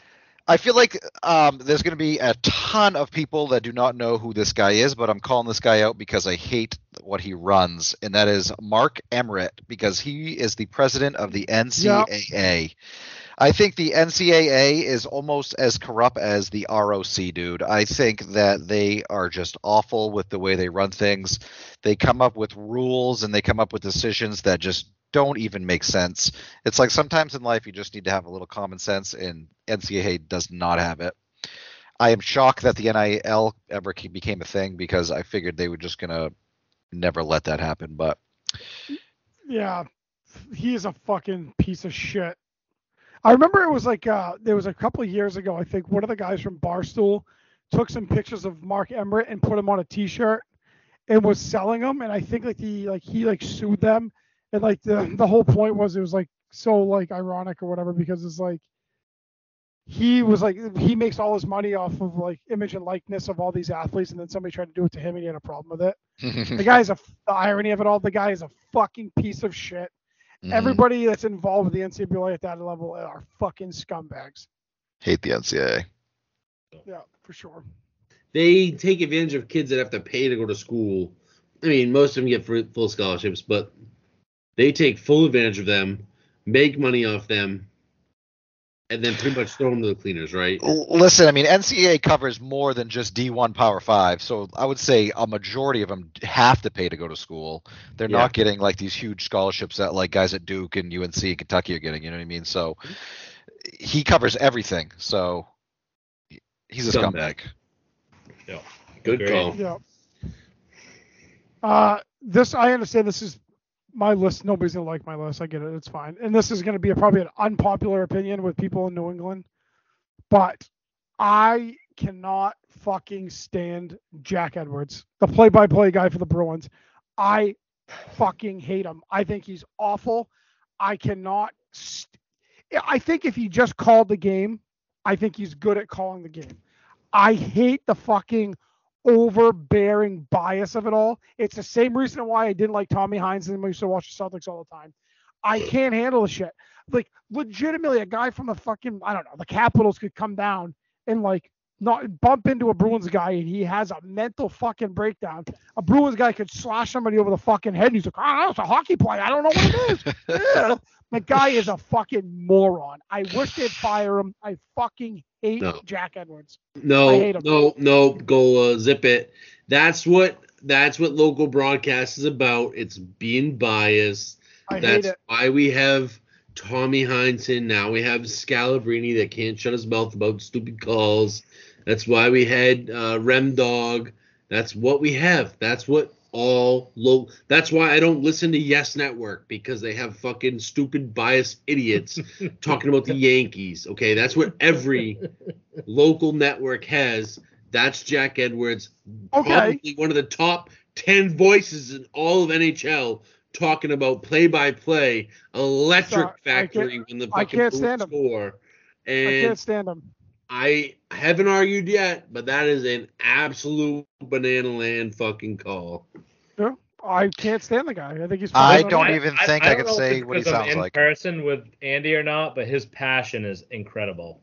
I feel like um, there's going to be a ton of people that do not know who this guy is, but I'm calling this guy out because I hate what he runs, and that is Mark Emmert, because he is the president of the NCAA. I think the NCAA is almost as corrupt as the ROC, dude. I think that they are just awful with the way they run things. They come up with rules and they come up with decisions that just don't even make sense. It's like sometimes in life you just need to have a little common sense, and NCAA does not have it. I am shocked that the NIL ever became a thing because I figured they were just gonna never let that happen. But Yeah, he is a fucking piece of shit. I remember it was like uh, there was a couple of years ago. I think one of the guys from Barstool took some pictures of Mark Emmert and put them on a T-shirt and was selling them. And I think like he like he like sued them. And like the the whole point was it was like so like ironic or whatever because it's like he was like he makes all his money off of like image and likeness of all these athletes, and then somebody tried to do it to him and he had a problem with it. The guy is a the irony of it all. The guy is a fucking piece of shit. Mhm. Everybody that's involved with the NCAA at that level are fucking scumbags. hate the NCAA. Yeah, for sure. They take advantage of kids that have to pay to go to school. I mean, most of them get fr- full scholarships, but they take full advantage of them, make money off them, and then pretty much throw them to the cleaners, right? Listen, I mean, NCAA covers more than just D1 Power Five, so I would say a majority of them have to pay to go to school. They're Yeah. not getting like these huge scholarships that like guys at Duke and UNC and Kentucky are getting. You know what I mean? So he covers everything. So he's a Scumbag. scumbag. Good Agreed. call. Yeah. Uh, this I understand. This is my list. Nobody's gonna like my list. I get it. It's fine. And this is gonna be a, probably an unpopular opinion with people in New England, but I cannot fucking stand Jack Edwards, the play-by-play guy for the Bruins. I fucking hate him. I think he's awful. I cannot. St- I think if he just called the game, I think he's good at calling the game. I hate the fucking overbearing bias of it all. It's the same reason why I didn't like Tommy Heinsohn and we used to watch the Celtics all the time. I can't handle the shit. Like legitimately, a guy from the fucking I don't know the Capitals could come down and like not bump into a Bruins guy and he has a mental fucking breakdown. A Bruins guy could slash somebody over the fucking head and he's like, oh, that's a hockey play. I don't know what it is. The guy is a fucking moron. I wish they'd fire him. I fucking hate No. Jack Edwards. I No, hate no, no, go uh, zip it. That's what that's what local broadcast is about. It's being biased. I hate That's it. why we have Tommy Heinsohn. Now we have Scalabrine that can't shut his mouth about stupid calls. That's why we had uh, Rem Dog. That's what we have. That's what all low. That's why I don't listen to Yes Network because they have fucking stupid biased idiots talking about the Yankees. Okay, that's what every local network has. That's Jack Edwards, Okay. probably one of the top ten voices in all of NHL talking about play-by-play, electric Sorry, factory when the I fucking can't Bruins stand him. score. I can't stand him. I haven't argued yet, but that is an absolute banana land fucking call. Yeah, I can't stand the guy. I think he's. I don't even think I don't could say what he because I'm sounds in like. person with Andy or not, but his passion is incredible.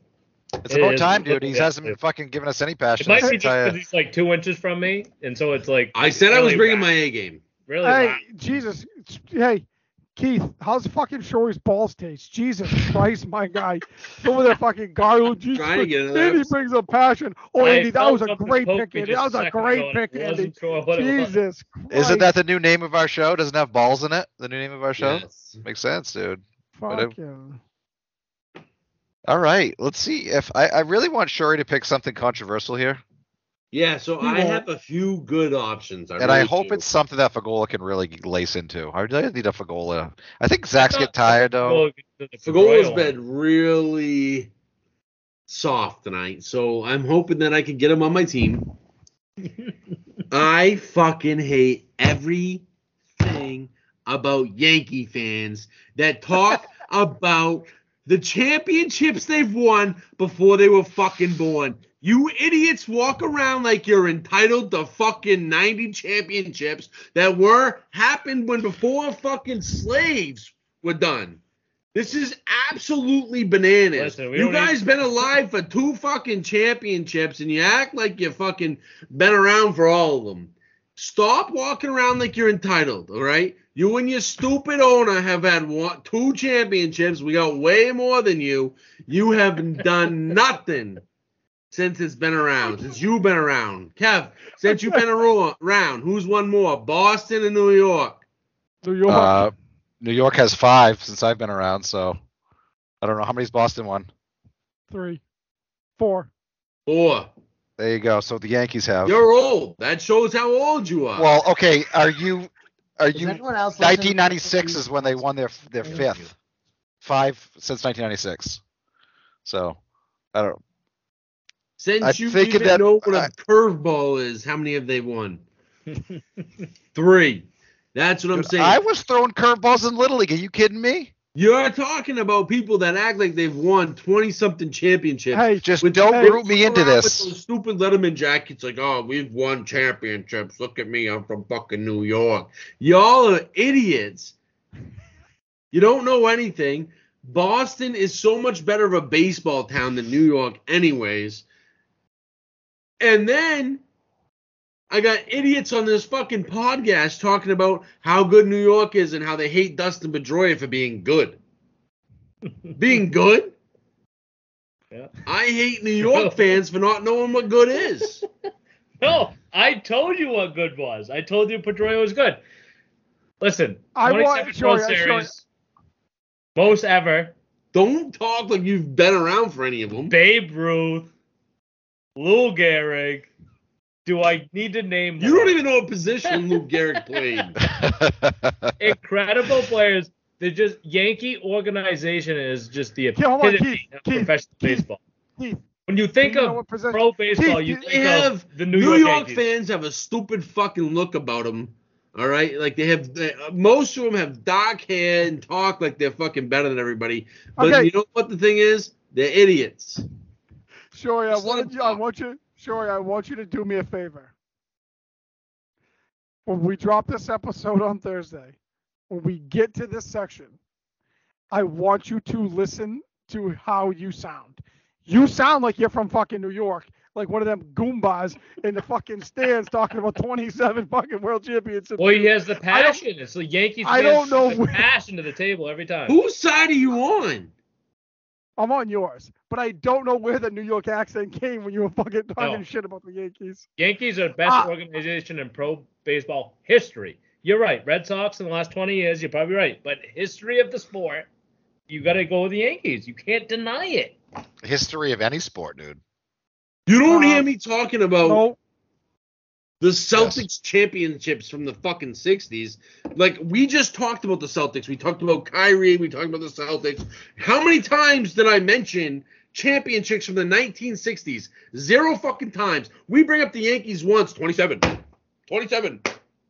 It's It about is time, dude. looking He at hasn't it. fucking given us any passion. It passion. might be just because he's like two inches from me, and so it's like. I said I was bringing loud- my A game. Really Hey, loud. Jesus. Hey, Keith, how's fucking Shory's balls taste? Jesus Christ, my guy. Over there fucking gargle. Oh, Jesus Trying to get Andy brings a passion. Oh, Andy, that was a great pick, me Andy. That was a great pick, Andy. sure what it was. Jesus Christ. Isn't that the new name of our show? Doesn't have balls in it. The new name of our show. Yes. Makes sense, dude. Fucking. All right, let's see if I, I really want Shory to pick something controversial here, Yeah, so I have a few good options. I and I hope do. it's something that Fagola can really lace into. I really need a Fagola. I think Zach's thought get tired though. Well, the- the Fagola's Pedroia been really soft tonight, so I'm hoping that I can get him on my team. I fucking hate everything about Yankee fans that talk about the championships they've won before they were fucking born. You idiots walk around like you're entitled to fucking 90 championships that were happened when before fucking slaves were done. This is absolutely bananas. Listen, you guys need- been alive for two fucking championships and you act like you fucking been around for all of them. Stop walking around like you're entitled, all right? You and your stupid owner have had one, two championships. We got way more than you. You have done nothing since it's been around, since you've been around. Kev, since you've been aro- around, who's won more, Boston and New York? New York. Uh, New York has five since I've been around, so I don't know how many's Boston won. three, four. Four. There you go. So the Yankees have. You're old. That shows how old you are. Well, okay. Are you? Are Is you? else 1996 is when they won their their fifth. Five since 1996. So I don't. Since I you think even that- know what a I- curveball is, how many have they won? Three. That's what I'm saying. I was throwing curveballs in Little League. Are you kidding me? You're talking about people that act like they've won 20 something championships. Hey, Just With- don't hey, root me into Around with this. those stupid Letterman jackets, like, oh, we've won championships. Look at me, I'm from fucking New York. Y'all are idiots. You don't know anything. Boston is so much better of a baseball town than New York, anyways. And then I got idiots on this fucking podcast talking about how good New York is and how they hate Dustin Pedroia for being good. being good? Yeah. I hate New York fans for not knowing what good is. No, I told you what good was. I told you Pedroia was good. Listen, I want- 27 sure, World. Series, most ever. Don't talk like you've been around for any of them. Babe Ruth, Lou Gehrig. Do I need to name? You more? don't even know what position Luke Garrett played. incredible players. They're just Yankee organization is just the Yeah, on, epitome Keith, of Keith, professional Keith, baseball. Keith, When you think you of pro baseball, Keith, you you- think They of the New, New, York, York, fans have a stupid fucking look about them. All right, like they have they, most of them have dark hair and talk like they're fucking better than everybody. But Okay. you know what the thing is? They're idiots. Sure, I want you. I want you. Sure, I want you to do me a favor. When we drop this episode on Thursday, when we get to this section, I want you to listen to how you sound. You sound like you're from fucking New York, like one of them goombas in the fucking stands talking about 27 fucking world championships. Well, he has the passion. It's the Yankees. I don't know bring the where- passion to the table every time. Whose side are you on? I'm on yours, but I don't know where the New York accent came when you were fucking talking No. shit about the Yankees. Yankees are the best Ah. organization in pro baseball history. You're right. Red Sox in the last 20 years, you're probably right. But history of the sport, you got to go with the Yankees. You can't deny it. History of any sport, dude. You don't Uh, hear me talking about No, the Celtics championships from the fucking 60s. Like, we just talked about the Celtics. We talked about Kyrie. We talked about the Celtics. How many times did I mention championships from the 1960s? Zero fucking times. We bring up the Yankees once 27. 27.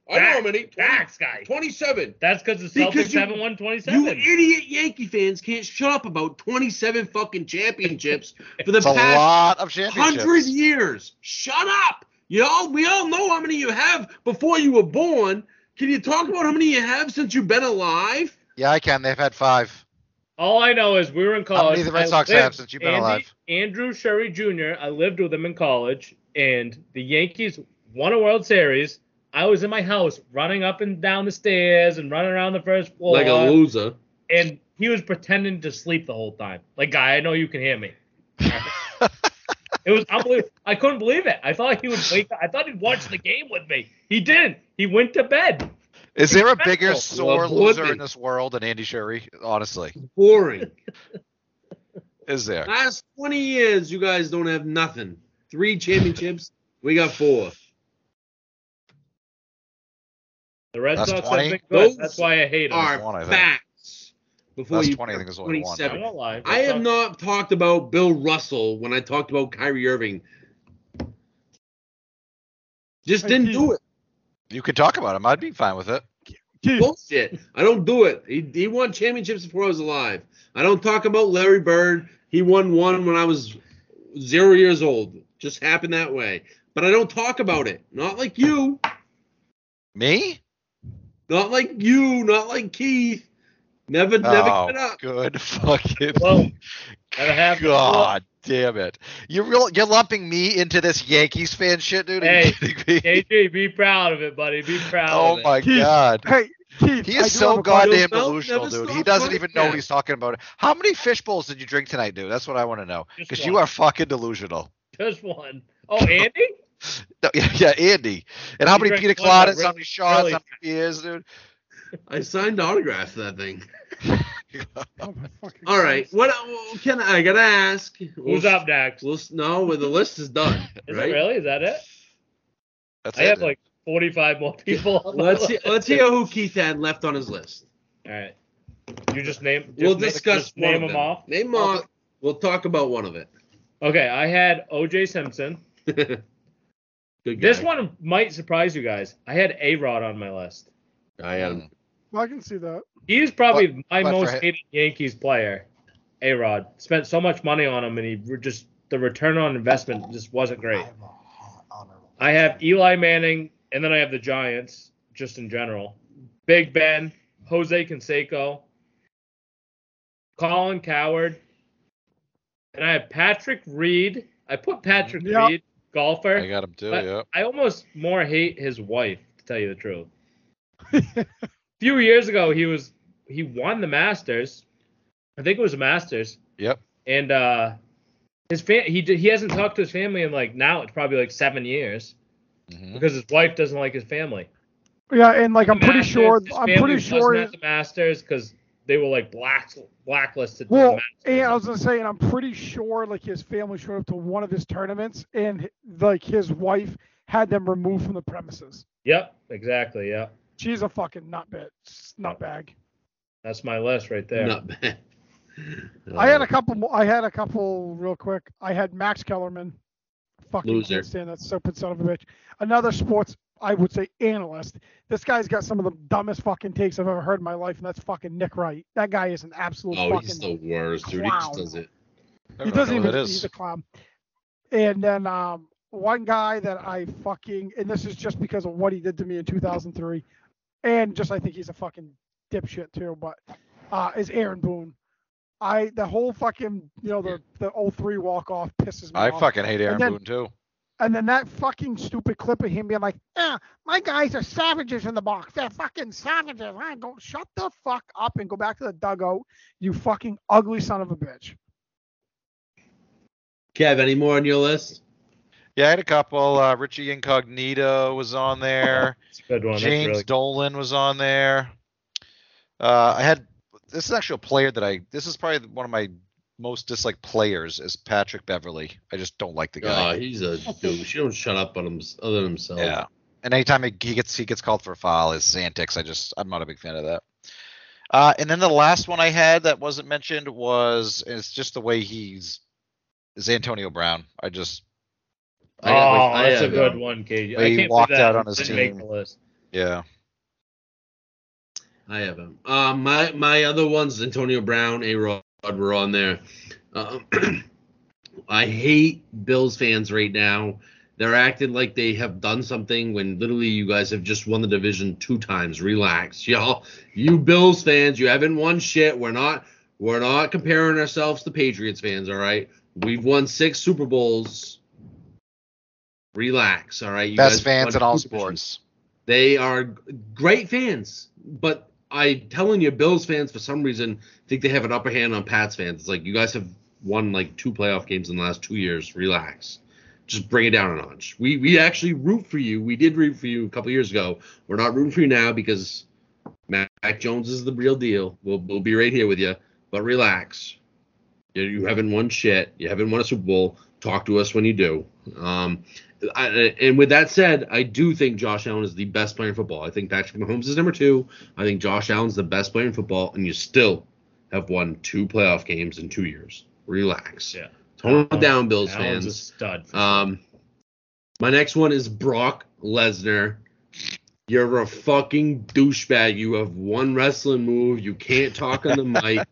I know how many. 20 Facts, guy. 27. That's because the Because Celtics you- haven't won 27. You idiot Yankee fans can't shut up about 27 fucking championships for the It's a past lot of championships. hundred years. Shut up. You all we all know how many you have before you were born. Can you talk about how many you have since you've been alive? Yeah, I can. They've had five. All I know is we were in college. How college. many the Red I Sox lived- have since you've been Andy- alive? Andrew Sherry Jr. I lived with him in college, and the Yankees won a World Series. I was in my house, running up and down the stairs and running around the first floor, Like a loser. and he was pretending to sleep the whole time. Like, guy, I know you can hear me. It was unbelievable. I couldn't believe it. I thought he would wake up. I thought he'd watch the game with me. He didn't. He went to bed. Is there a bigger sore Well, loser in this world than Andy Sherry? Honestly, Boring. is there? Last 20 years, you guys don't have nothing. Three championships. We got four. The Red That's Sox 20? have been good. Those That's why I hate them. Are one, I think. facts. Before That's you 20, I think is only one. 27. I lie. I have not talked about Bill Russell when I talked about Kyrie Irving. Just Hey, didn't Keith. do it. You can talk about him. I'd be fine with it. Keith, Bullshit. I don't do it. He, he won championships before I was alive. I don't talk about Larry Bird. He won one when I was zero years old. Just happened that way. But I don't talk about it. Not like you. Me? Not like you. Not like Keith. Never, never oh, get up. good fucking Well, Gotta have God damn it! You're real, you're lumping me into this Yankees fan shit, dude. Are Hey, kidding me? KG, be proud of it, buddy. Be proud Oh of it. my Keith, god. hey, Keith. He is so have a goddamn delusional, dude. He doesn't even know what he's talking about. How many fish bowls did you drink tonight, dude? That's what I want to know. Because you are fucking delusional. Just one. Oh, Andy? No, yeah, yeah, Andy. And how many drank pina one, but coladas, how many shots, really how many beers, dude? I signed autographs for that thing. Oh, All right. What well, can I, I gotta ask? Who's We'll- up next? We'll, no, well, the list is done. Is right? it really? Is that it? That's I it, have dude. like 45 more people. Let's see, let's hear who Keith had left on his list. All right. You just name. Just we'll name- discuss just one name of them them. off. Name off. We'll talk about one of it. Okay, I had OJ Simpson. Good guy. This one might surprise you guys. I had A Rod on my list. I had him. Well, I can see that. He's probably my but most hated Yankees player. A Rod spent so much money on him, and he re- just the return on investment just wasn't great. I have Eli Manning, and then I have the Giants, just in general. Big Ben, Jose Canseco, Colin Cowherd, and I have Patrick Reed. I put Patrick Yeah. Reed, golfer. I got him too, yeah. I almost more hate his wife, to tell you the truth. a few years ago, he was he won the Masters. I think it was the Masters, Yep. and uh, his fam- he did, he hasn't talked to his family in like now it's probably like seven years Mhm. because his wife doesn't like his family. Yeah, and like I'm pretty sure. his I'm pretty wasn't sure. at the Masters because they were like black blacklisted. Well, Masters. and I was gonna say, and I'm pretty sure like his family showed up to one of his tournaments, and like his wife had them removed from the premises. Yep, exactly. Yep, She's a fucking nutbag. Nutbag. that's my list right there. Not bad. I had a couple. I had a couple real quick. I had Max Kellerman. Fucking Loser. can't stand that stupid son of a bitch. Another sports, I would say, analyst. This guy's got some of the dumbest fucking takes I've ever heard in my life, and that's fucking Nick Wright. That guy is an absolute Oh, fucking. he's the worst, dude. He just does it. I he don't doesn't even. who that He's a clown. And then um, one guy that I fucking, and this is just because of what he did to me in 2003, and just I think he's a fucking dipshit too. But uh, is Aaron Boone. I the whole fucking you know the the 03 walk off pisses me I off. fucking hate Aaron then- Boone too. And then that fucking stupid clip of him being like, "Yeah, my guys are savages in the box. They're fucking savages." I go, shut the fuck up and go back to the dugout, you fucking ugly son of a bitch. Kev, any more on your list? Yeah, I had a couple. Uh, Richie Incognito was on there. It's a good one. That's James really Dolan was on there. Uh, I had this is actually a player that I this is probably one of my most disliked players is Patrick Beverley. I just don't like the guy. Oh, he's a douche. He don't shut up on him other than himself. yeah. And anytime he he gets he gets called for a foul, his antics, I just I'm not a big fan of that. Uh, and then the last one I had that wasn't mentioned was it's just the way he's is Antonio Brown. I just I oh, got- I that's a had- good one, KJ. He I can't walked out on his didn't make team. the list. Yeah. I have him. Um, my my other ones, Antonio Brown, A Rod, were on there. Uh, I hate Bills fans right now. They're acting like they have done something when literally you guys have just won the division two times. Relax, y'all. You Bills fans, you haven't won shit. We're not we're not comparing ourselves to Patriots fans, all right? We've won six Super Bowls. Relax, all right? You Best fans in all sports. They are great fans, but I telling you, Bills fans for some reason think they have an upper hand on Pats fans. It's like you guys have won like two playoff games in the last two years. Relax, just bring it down a notch. We we actually root for you. We did root for you a couple years ago. We're not rooting for you now because Mac Jones is the real deal. We'll we'll be right here with you, but relax. You, you haven't won shit. You haven't won a Super Bowl. Talk to us when you do. Um, I, and with that said, I do think Josh Allen is the best player in football. I think Patrick Mahomes is number two. I think Josh Allen's the best player in football, and you still have won two playoff games in two years. Relax. Yeah. Tone it down, Bills Allen's a fans. stud. for Um, my next one is Brock Lesnar. You're a fucking douchebag. You have one wrestling move. You can't talk on the mic.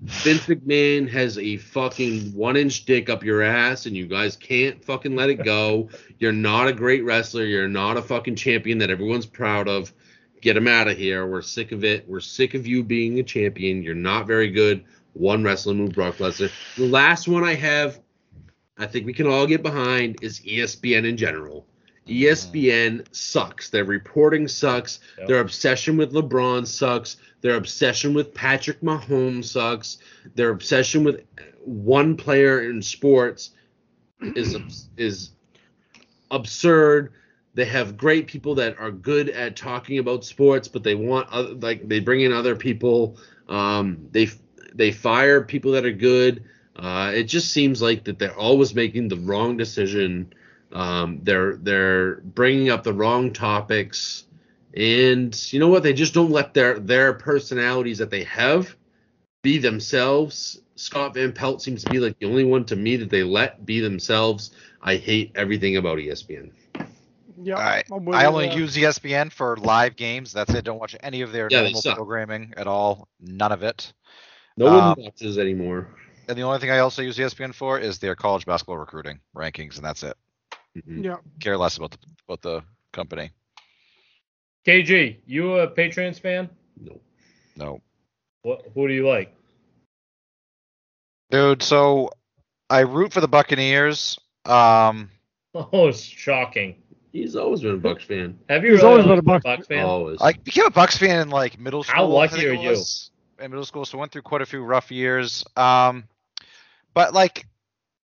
Vince McMahon has a fucking one inch dick up your ass, and you guys can't fucking let it go. You're not a great wrestler. You're not a fucking champion that everyone's proud of. Get him out of here. We're sick of it. We're sick of you being a champion. You're not very good. One wrestling move, Brock Lesnar. The last one I have, I think we can all get behind, is ESPN in general. ESPN sucks. Their reporting sucks. Yep. Their obsession with LeBron sucks. Their obsession with Patrick Mahomes sucks. Their obsession with one player in sports is is absurd. They have great people that are good at talking about sports, but they want other like they bring in other people. Um, they they fire people that are good. Uh, it just seems like that they're always making the wrong decision. Um, they're they're bringing up the wrong topics, and you know what? They just don't let their their personalities that they have be themselves. Scott Van Pelt seems to be like the only one to me that they let be themselves. I hate everything about ESPN. Yeah, I, I'm with I you only there. use ESPN for live games. That's it. Don't watch any of their Yeah, normal programming at all. None of it. No Um, one watches anymore. And the only thing I also use ESPN for is their college basketball recruiting rankings, and that's it. Mhm. Yeah, Care less about the about the company. KG, you a Patriots fan? No. No, What? Who do you like? dude. So I root for the Buccaneers. Um, Oh, it's shocking. He's always been a Bucs fan. Have you He's really always been a Bucs Bucks fan? Always. I became a Bucs fan in like middle school. How I lucky are you? In middle school, so went through quite a few rough years. Um, but like,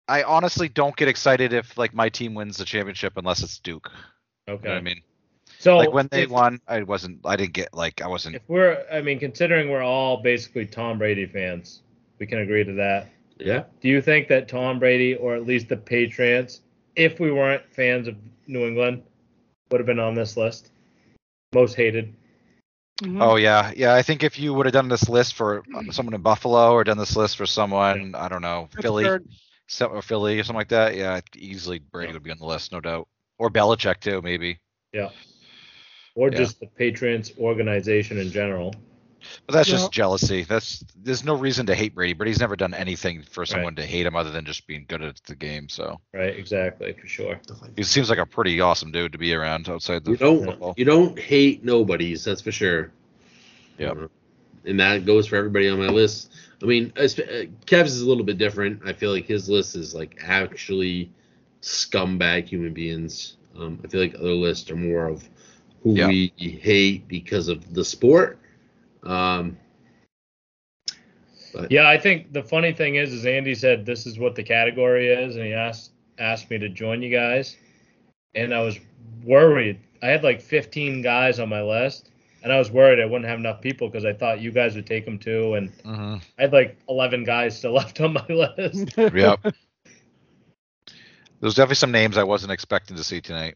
I honestly don't get excited if like my team wins the championship unless it's Duke. You Okay. know what I mean? So like when they if, won, I wasn't. I didn't get like I wasn't. if we're, I mean, considering we're all basically Tom Brady fans, we can agree to that. yeah. Do you think that Tom Brady, or at least the Patriots, if we weren't fans of New England, would have been on this list? Most hated. Mhm. Oh yeah, yeah. I think if you would have done this list for someone in Buffalo or done this list for someone, I don't know, That's Philly, fair. so- or Philly or something like that, yeah, easily Brady would be on the list, no doubt. Or Belichick too, maybe. Yeah. Or Yeah. just the Patriots organization in general. But that's Yeah. just jealousy. That's there's no reason to hate Brady. Brady's never done anything for someone to hate him other than just being good at the game. So Right, exactly, for sure. he seems like a pretty awesome dude to be around outside the You don't football. you don't hate nobodies, that's for sure. Yep. Uh, and that goes for everybody on my list. I mean, as- uh, Kev's is a little bit different. I feel like his list is like actually scumbag human beings. Um, I feel like other lists are more of who Yeah. we hate because of the sport. Um, but Yeah, I think the funny thing is, is Andy said this is what the category is, and he asked asked me to join you guys, and I was worried. I had like 15 guys on my list, and I was worried I wouldn't have enough people because I thought you guys would take them too, and hmm I had like 11 guys still left on my list. Yep. There's definitely some names I wasn't expecting to see tonight.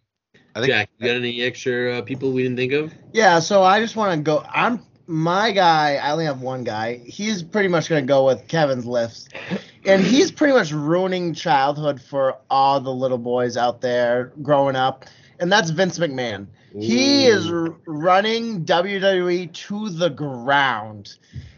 I think Jack, you got any extra uh, people we didn't think of? Yeah, so I just want to go. I'm my guy. I only have one guy. He's pretty much going to go with Kevin's list, and he's pretty much ruining childhood for all the little boys out there growing up. And that's Vince McMahon. He is running WWE to the ground.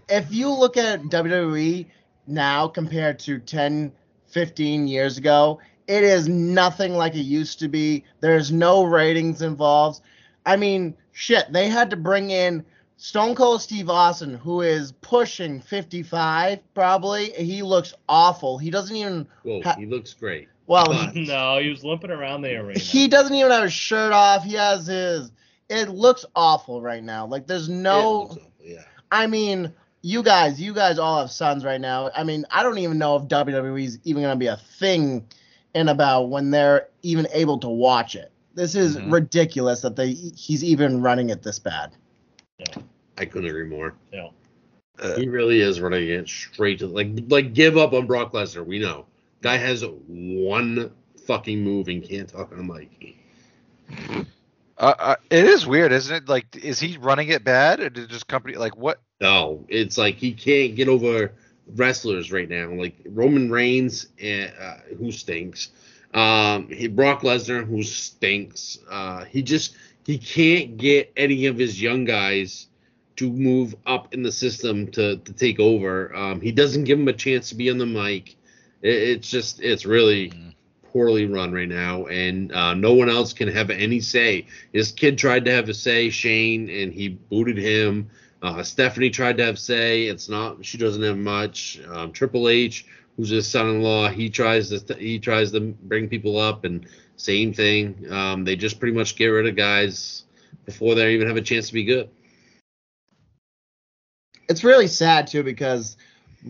If you look at WWE now compared to 10, 15 years ago, it is nothing like it used to be. There's no ratings involved. I mean, shit, they had to bring in Stone Cold Steve Austin, who is pushing 55 probably. He looks awful. He doesn't even, Whoa, Ha- he looks great. Well, But- no, he was limping around the arena. he doesn't even have his shirt off. He has his. It looks awful right now. Like there's It no. looks awful, yeah. I mean, you guys, you guys all have sons right now. I mean, I don't even know if WWE's even gonna be a thing in about when they're even able to watch it. This is Mhm. ridiculous that they he's even running it this bad. Yeah. I couldn't agree more. Yeah. Uh, He really is running it straight to like like give up on Brock Lesnar. We know guy has one fucking move and can't talk on mic. Uh, uh, it is weird, isn't it? Like, is he running it bad, or did just company like what? No, it's like he can't get over wrestlers right now. Like Roman Reigns, eh, uh, who stinks. Um, he, Brock Lesnar, who stinks. Uh, he just he can't get any of his young guys to move up in the system to to take over. Um, he doesn't give them a chance to be on the mic. It, it's just it's really Mhm. poorly run right now, and uh, no one else can have any say. His kid tried to have a say, Shane, and he booted him. Uh, Stephanie tried to have say. It's not. She doesn't have much. Um, Triple H, who's his son-in-law, he tries to he tries to bring people up, and same thing. Um, they just pretty much get rid of guys before they even have a chance to be good. It's really sad too because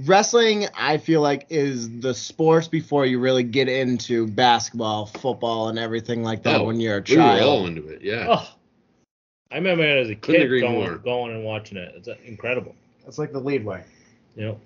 wrestling I feel like is the sports before you really get into basketball, football, and everything like that Oh, when you're a child We were all child. into it. Yeah. Oh, I remember as a Couldn't kid going, more. going and watching it. It's uh, incredible. That's like the lead way. You know.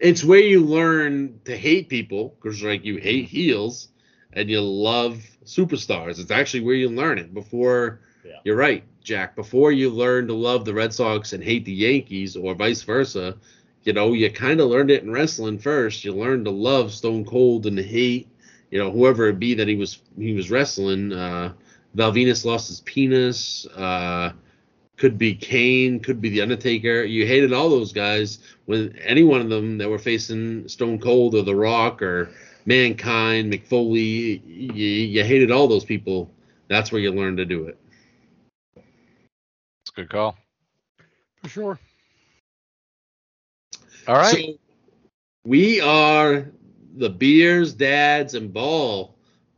It's where you learn to hate people because like you hate heels and you love superstars. It's actually where you learn it. Before Yeah. you're right, Jack. Before you learn to love the Red Sox and hate the Yankees or vice versa, you know, you kind of learned it in wrestling first. You learned to love Stone Cold and to hate, you know, whoever it be that he was he was wrestling. Uh Val Venis lost his penis. Uh could be Kane, could be the Undertaker. You hated all those guys when any one of them that were facing Stone Cold or The Rock or Mankind, Mick Foley, you, you hated all those people. That's where you learned to do it. It's a good call. for sure. All right. So we are the Beers, Dads, and Ball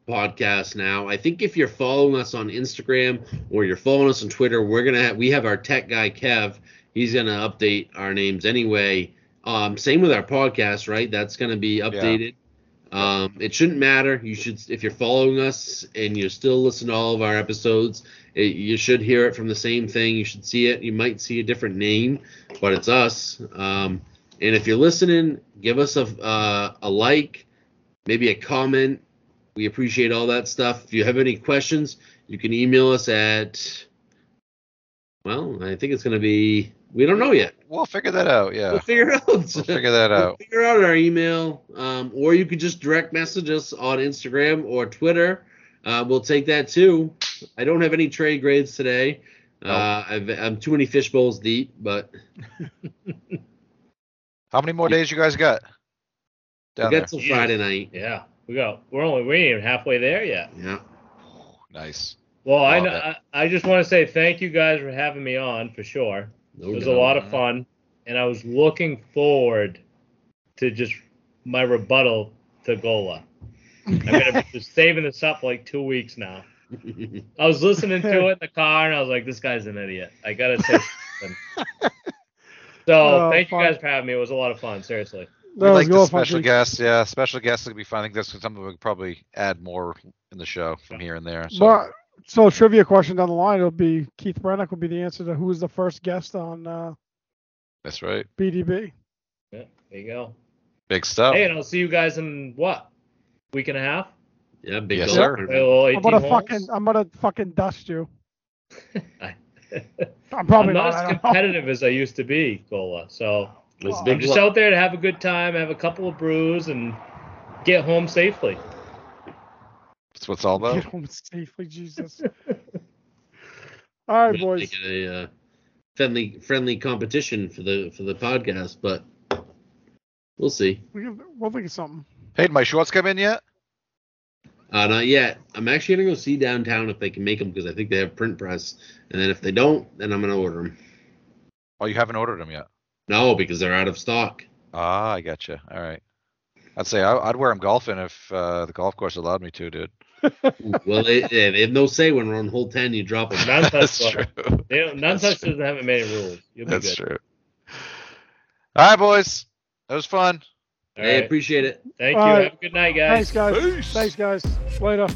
podcast now. I think if you're following us on Instagram or you're following us on Twitter, we're gonna have we have our tech guy Kev. He's gonna update our names anyway. Um, same with our podcast, right? That's gonna be updated. Um, it shouldn't matter. You should, if you're following us and you're still listen to all of our episodes, it, you should hear it from the same thing. You should see it. You might see a different name, but it's us. Um, and if you're listening, give us a uh, a like, maybe a comment. We appreciate all that stuff. If you have any questions, you can email us at. Well, I think it's going to be. We don't know yet. We'll figure that out. Yeah. We'll figure out. We'll figure that We'll out. figure out our email, um, or you could just direct message us on Instagram or Twitter. Uh, we'll take that too. I don't have any trade grades today. Uh, I've, I'm too many fish bowls deep, but How many more days you guys got? we got there. till Friday night. Yeah. We got. We're only. We ain't even halfway there yet. Yeah. Nice. Well, I, Love kn- it. I I just want to say thank you guys for having me on for sure. No It was a lot of fun, and I was looking forward to just my rebuttal to Gola. I'm gonna be just saving this up for like two weeks now. I was listening to it in the car, and I was like, "This guy's an idiot. I gotta say something." So Oh, thank fun. you guys for having me. It was a lot of fun. Seriously. We That was like the special funky. guests. Yeah, special guests would be fun. I think that's something we could probably add more in the show from here and there. So But so trivia question down the line, it'll be Keith Brennick will be the answer to who was the first guest on uh, that's right. BDB. Yeah, there you go. Big stuff. Hey, and I'll see you guys in what week and a half. yeah, big Yes, sir. I'm gonna holes. fucking I'm gonna fucking dust you. I- I'm probably I'm not not. As competitive as I used to be, Gola. So It's Well, I'm just lo- out there to have a good time, have a couple of brews, and get home safely. That's what's all about. Get home safely, Jesus. All right, We'll boys. Make it a uh, friendly friendly competition for the for the podcast, but we'll see. We can, we'll think of something. Hey, did my shorts come in yet? Uh, not yet. I'm actually gonna go see downtown if they can make them because I think they have print press, and then if they don't, then I'm gonna order them. Oh, you haven't ordered them yet. No, because they're out of stock. Ah, I gotcha. All right. I'd say I, I'd wear them golfing if uh, the golf course allowed me to, dude. well, they, they have no say when we're on hole ten. You drop them. None That's true. They don't, none such doesn't have many rules. You'll be That's good. true. All right, boys. That was fun. All I right. appreciate it. Thank you. All right. Have a good night, guys. Thanks, guys. Peace. Thanks, guys. Later.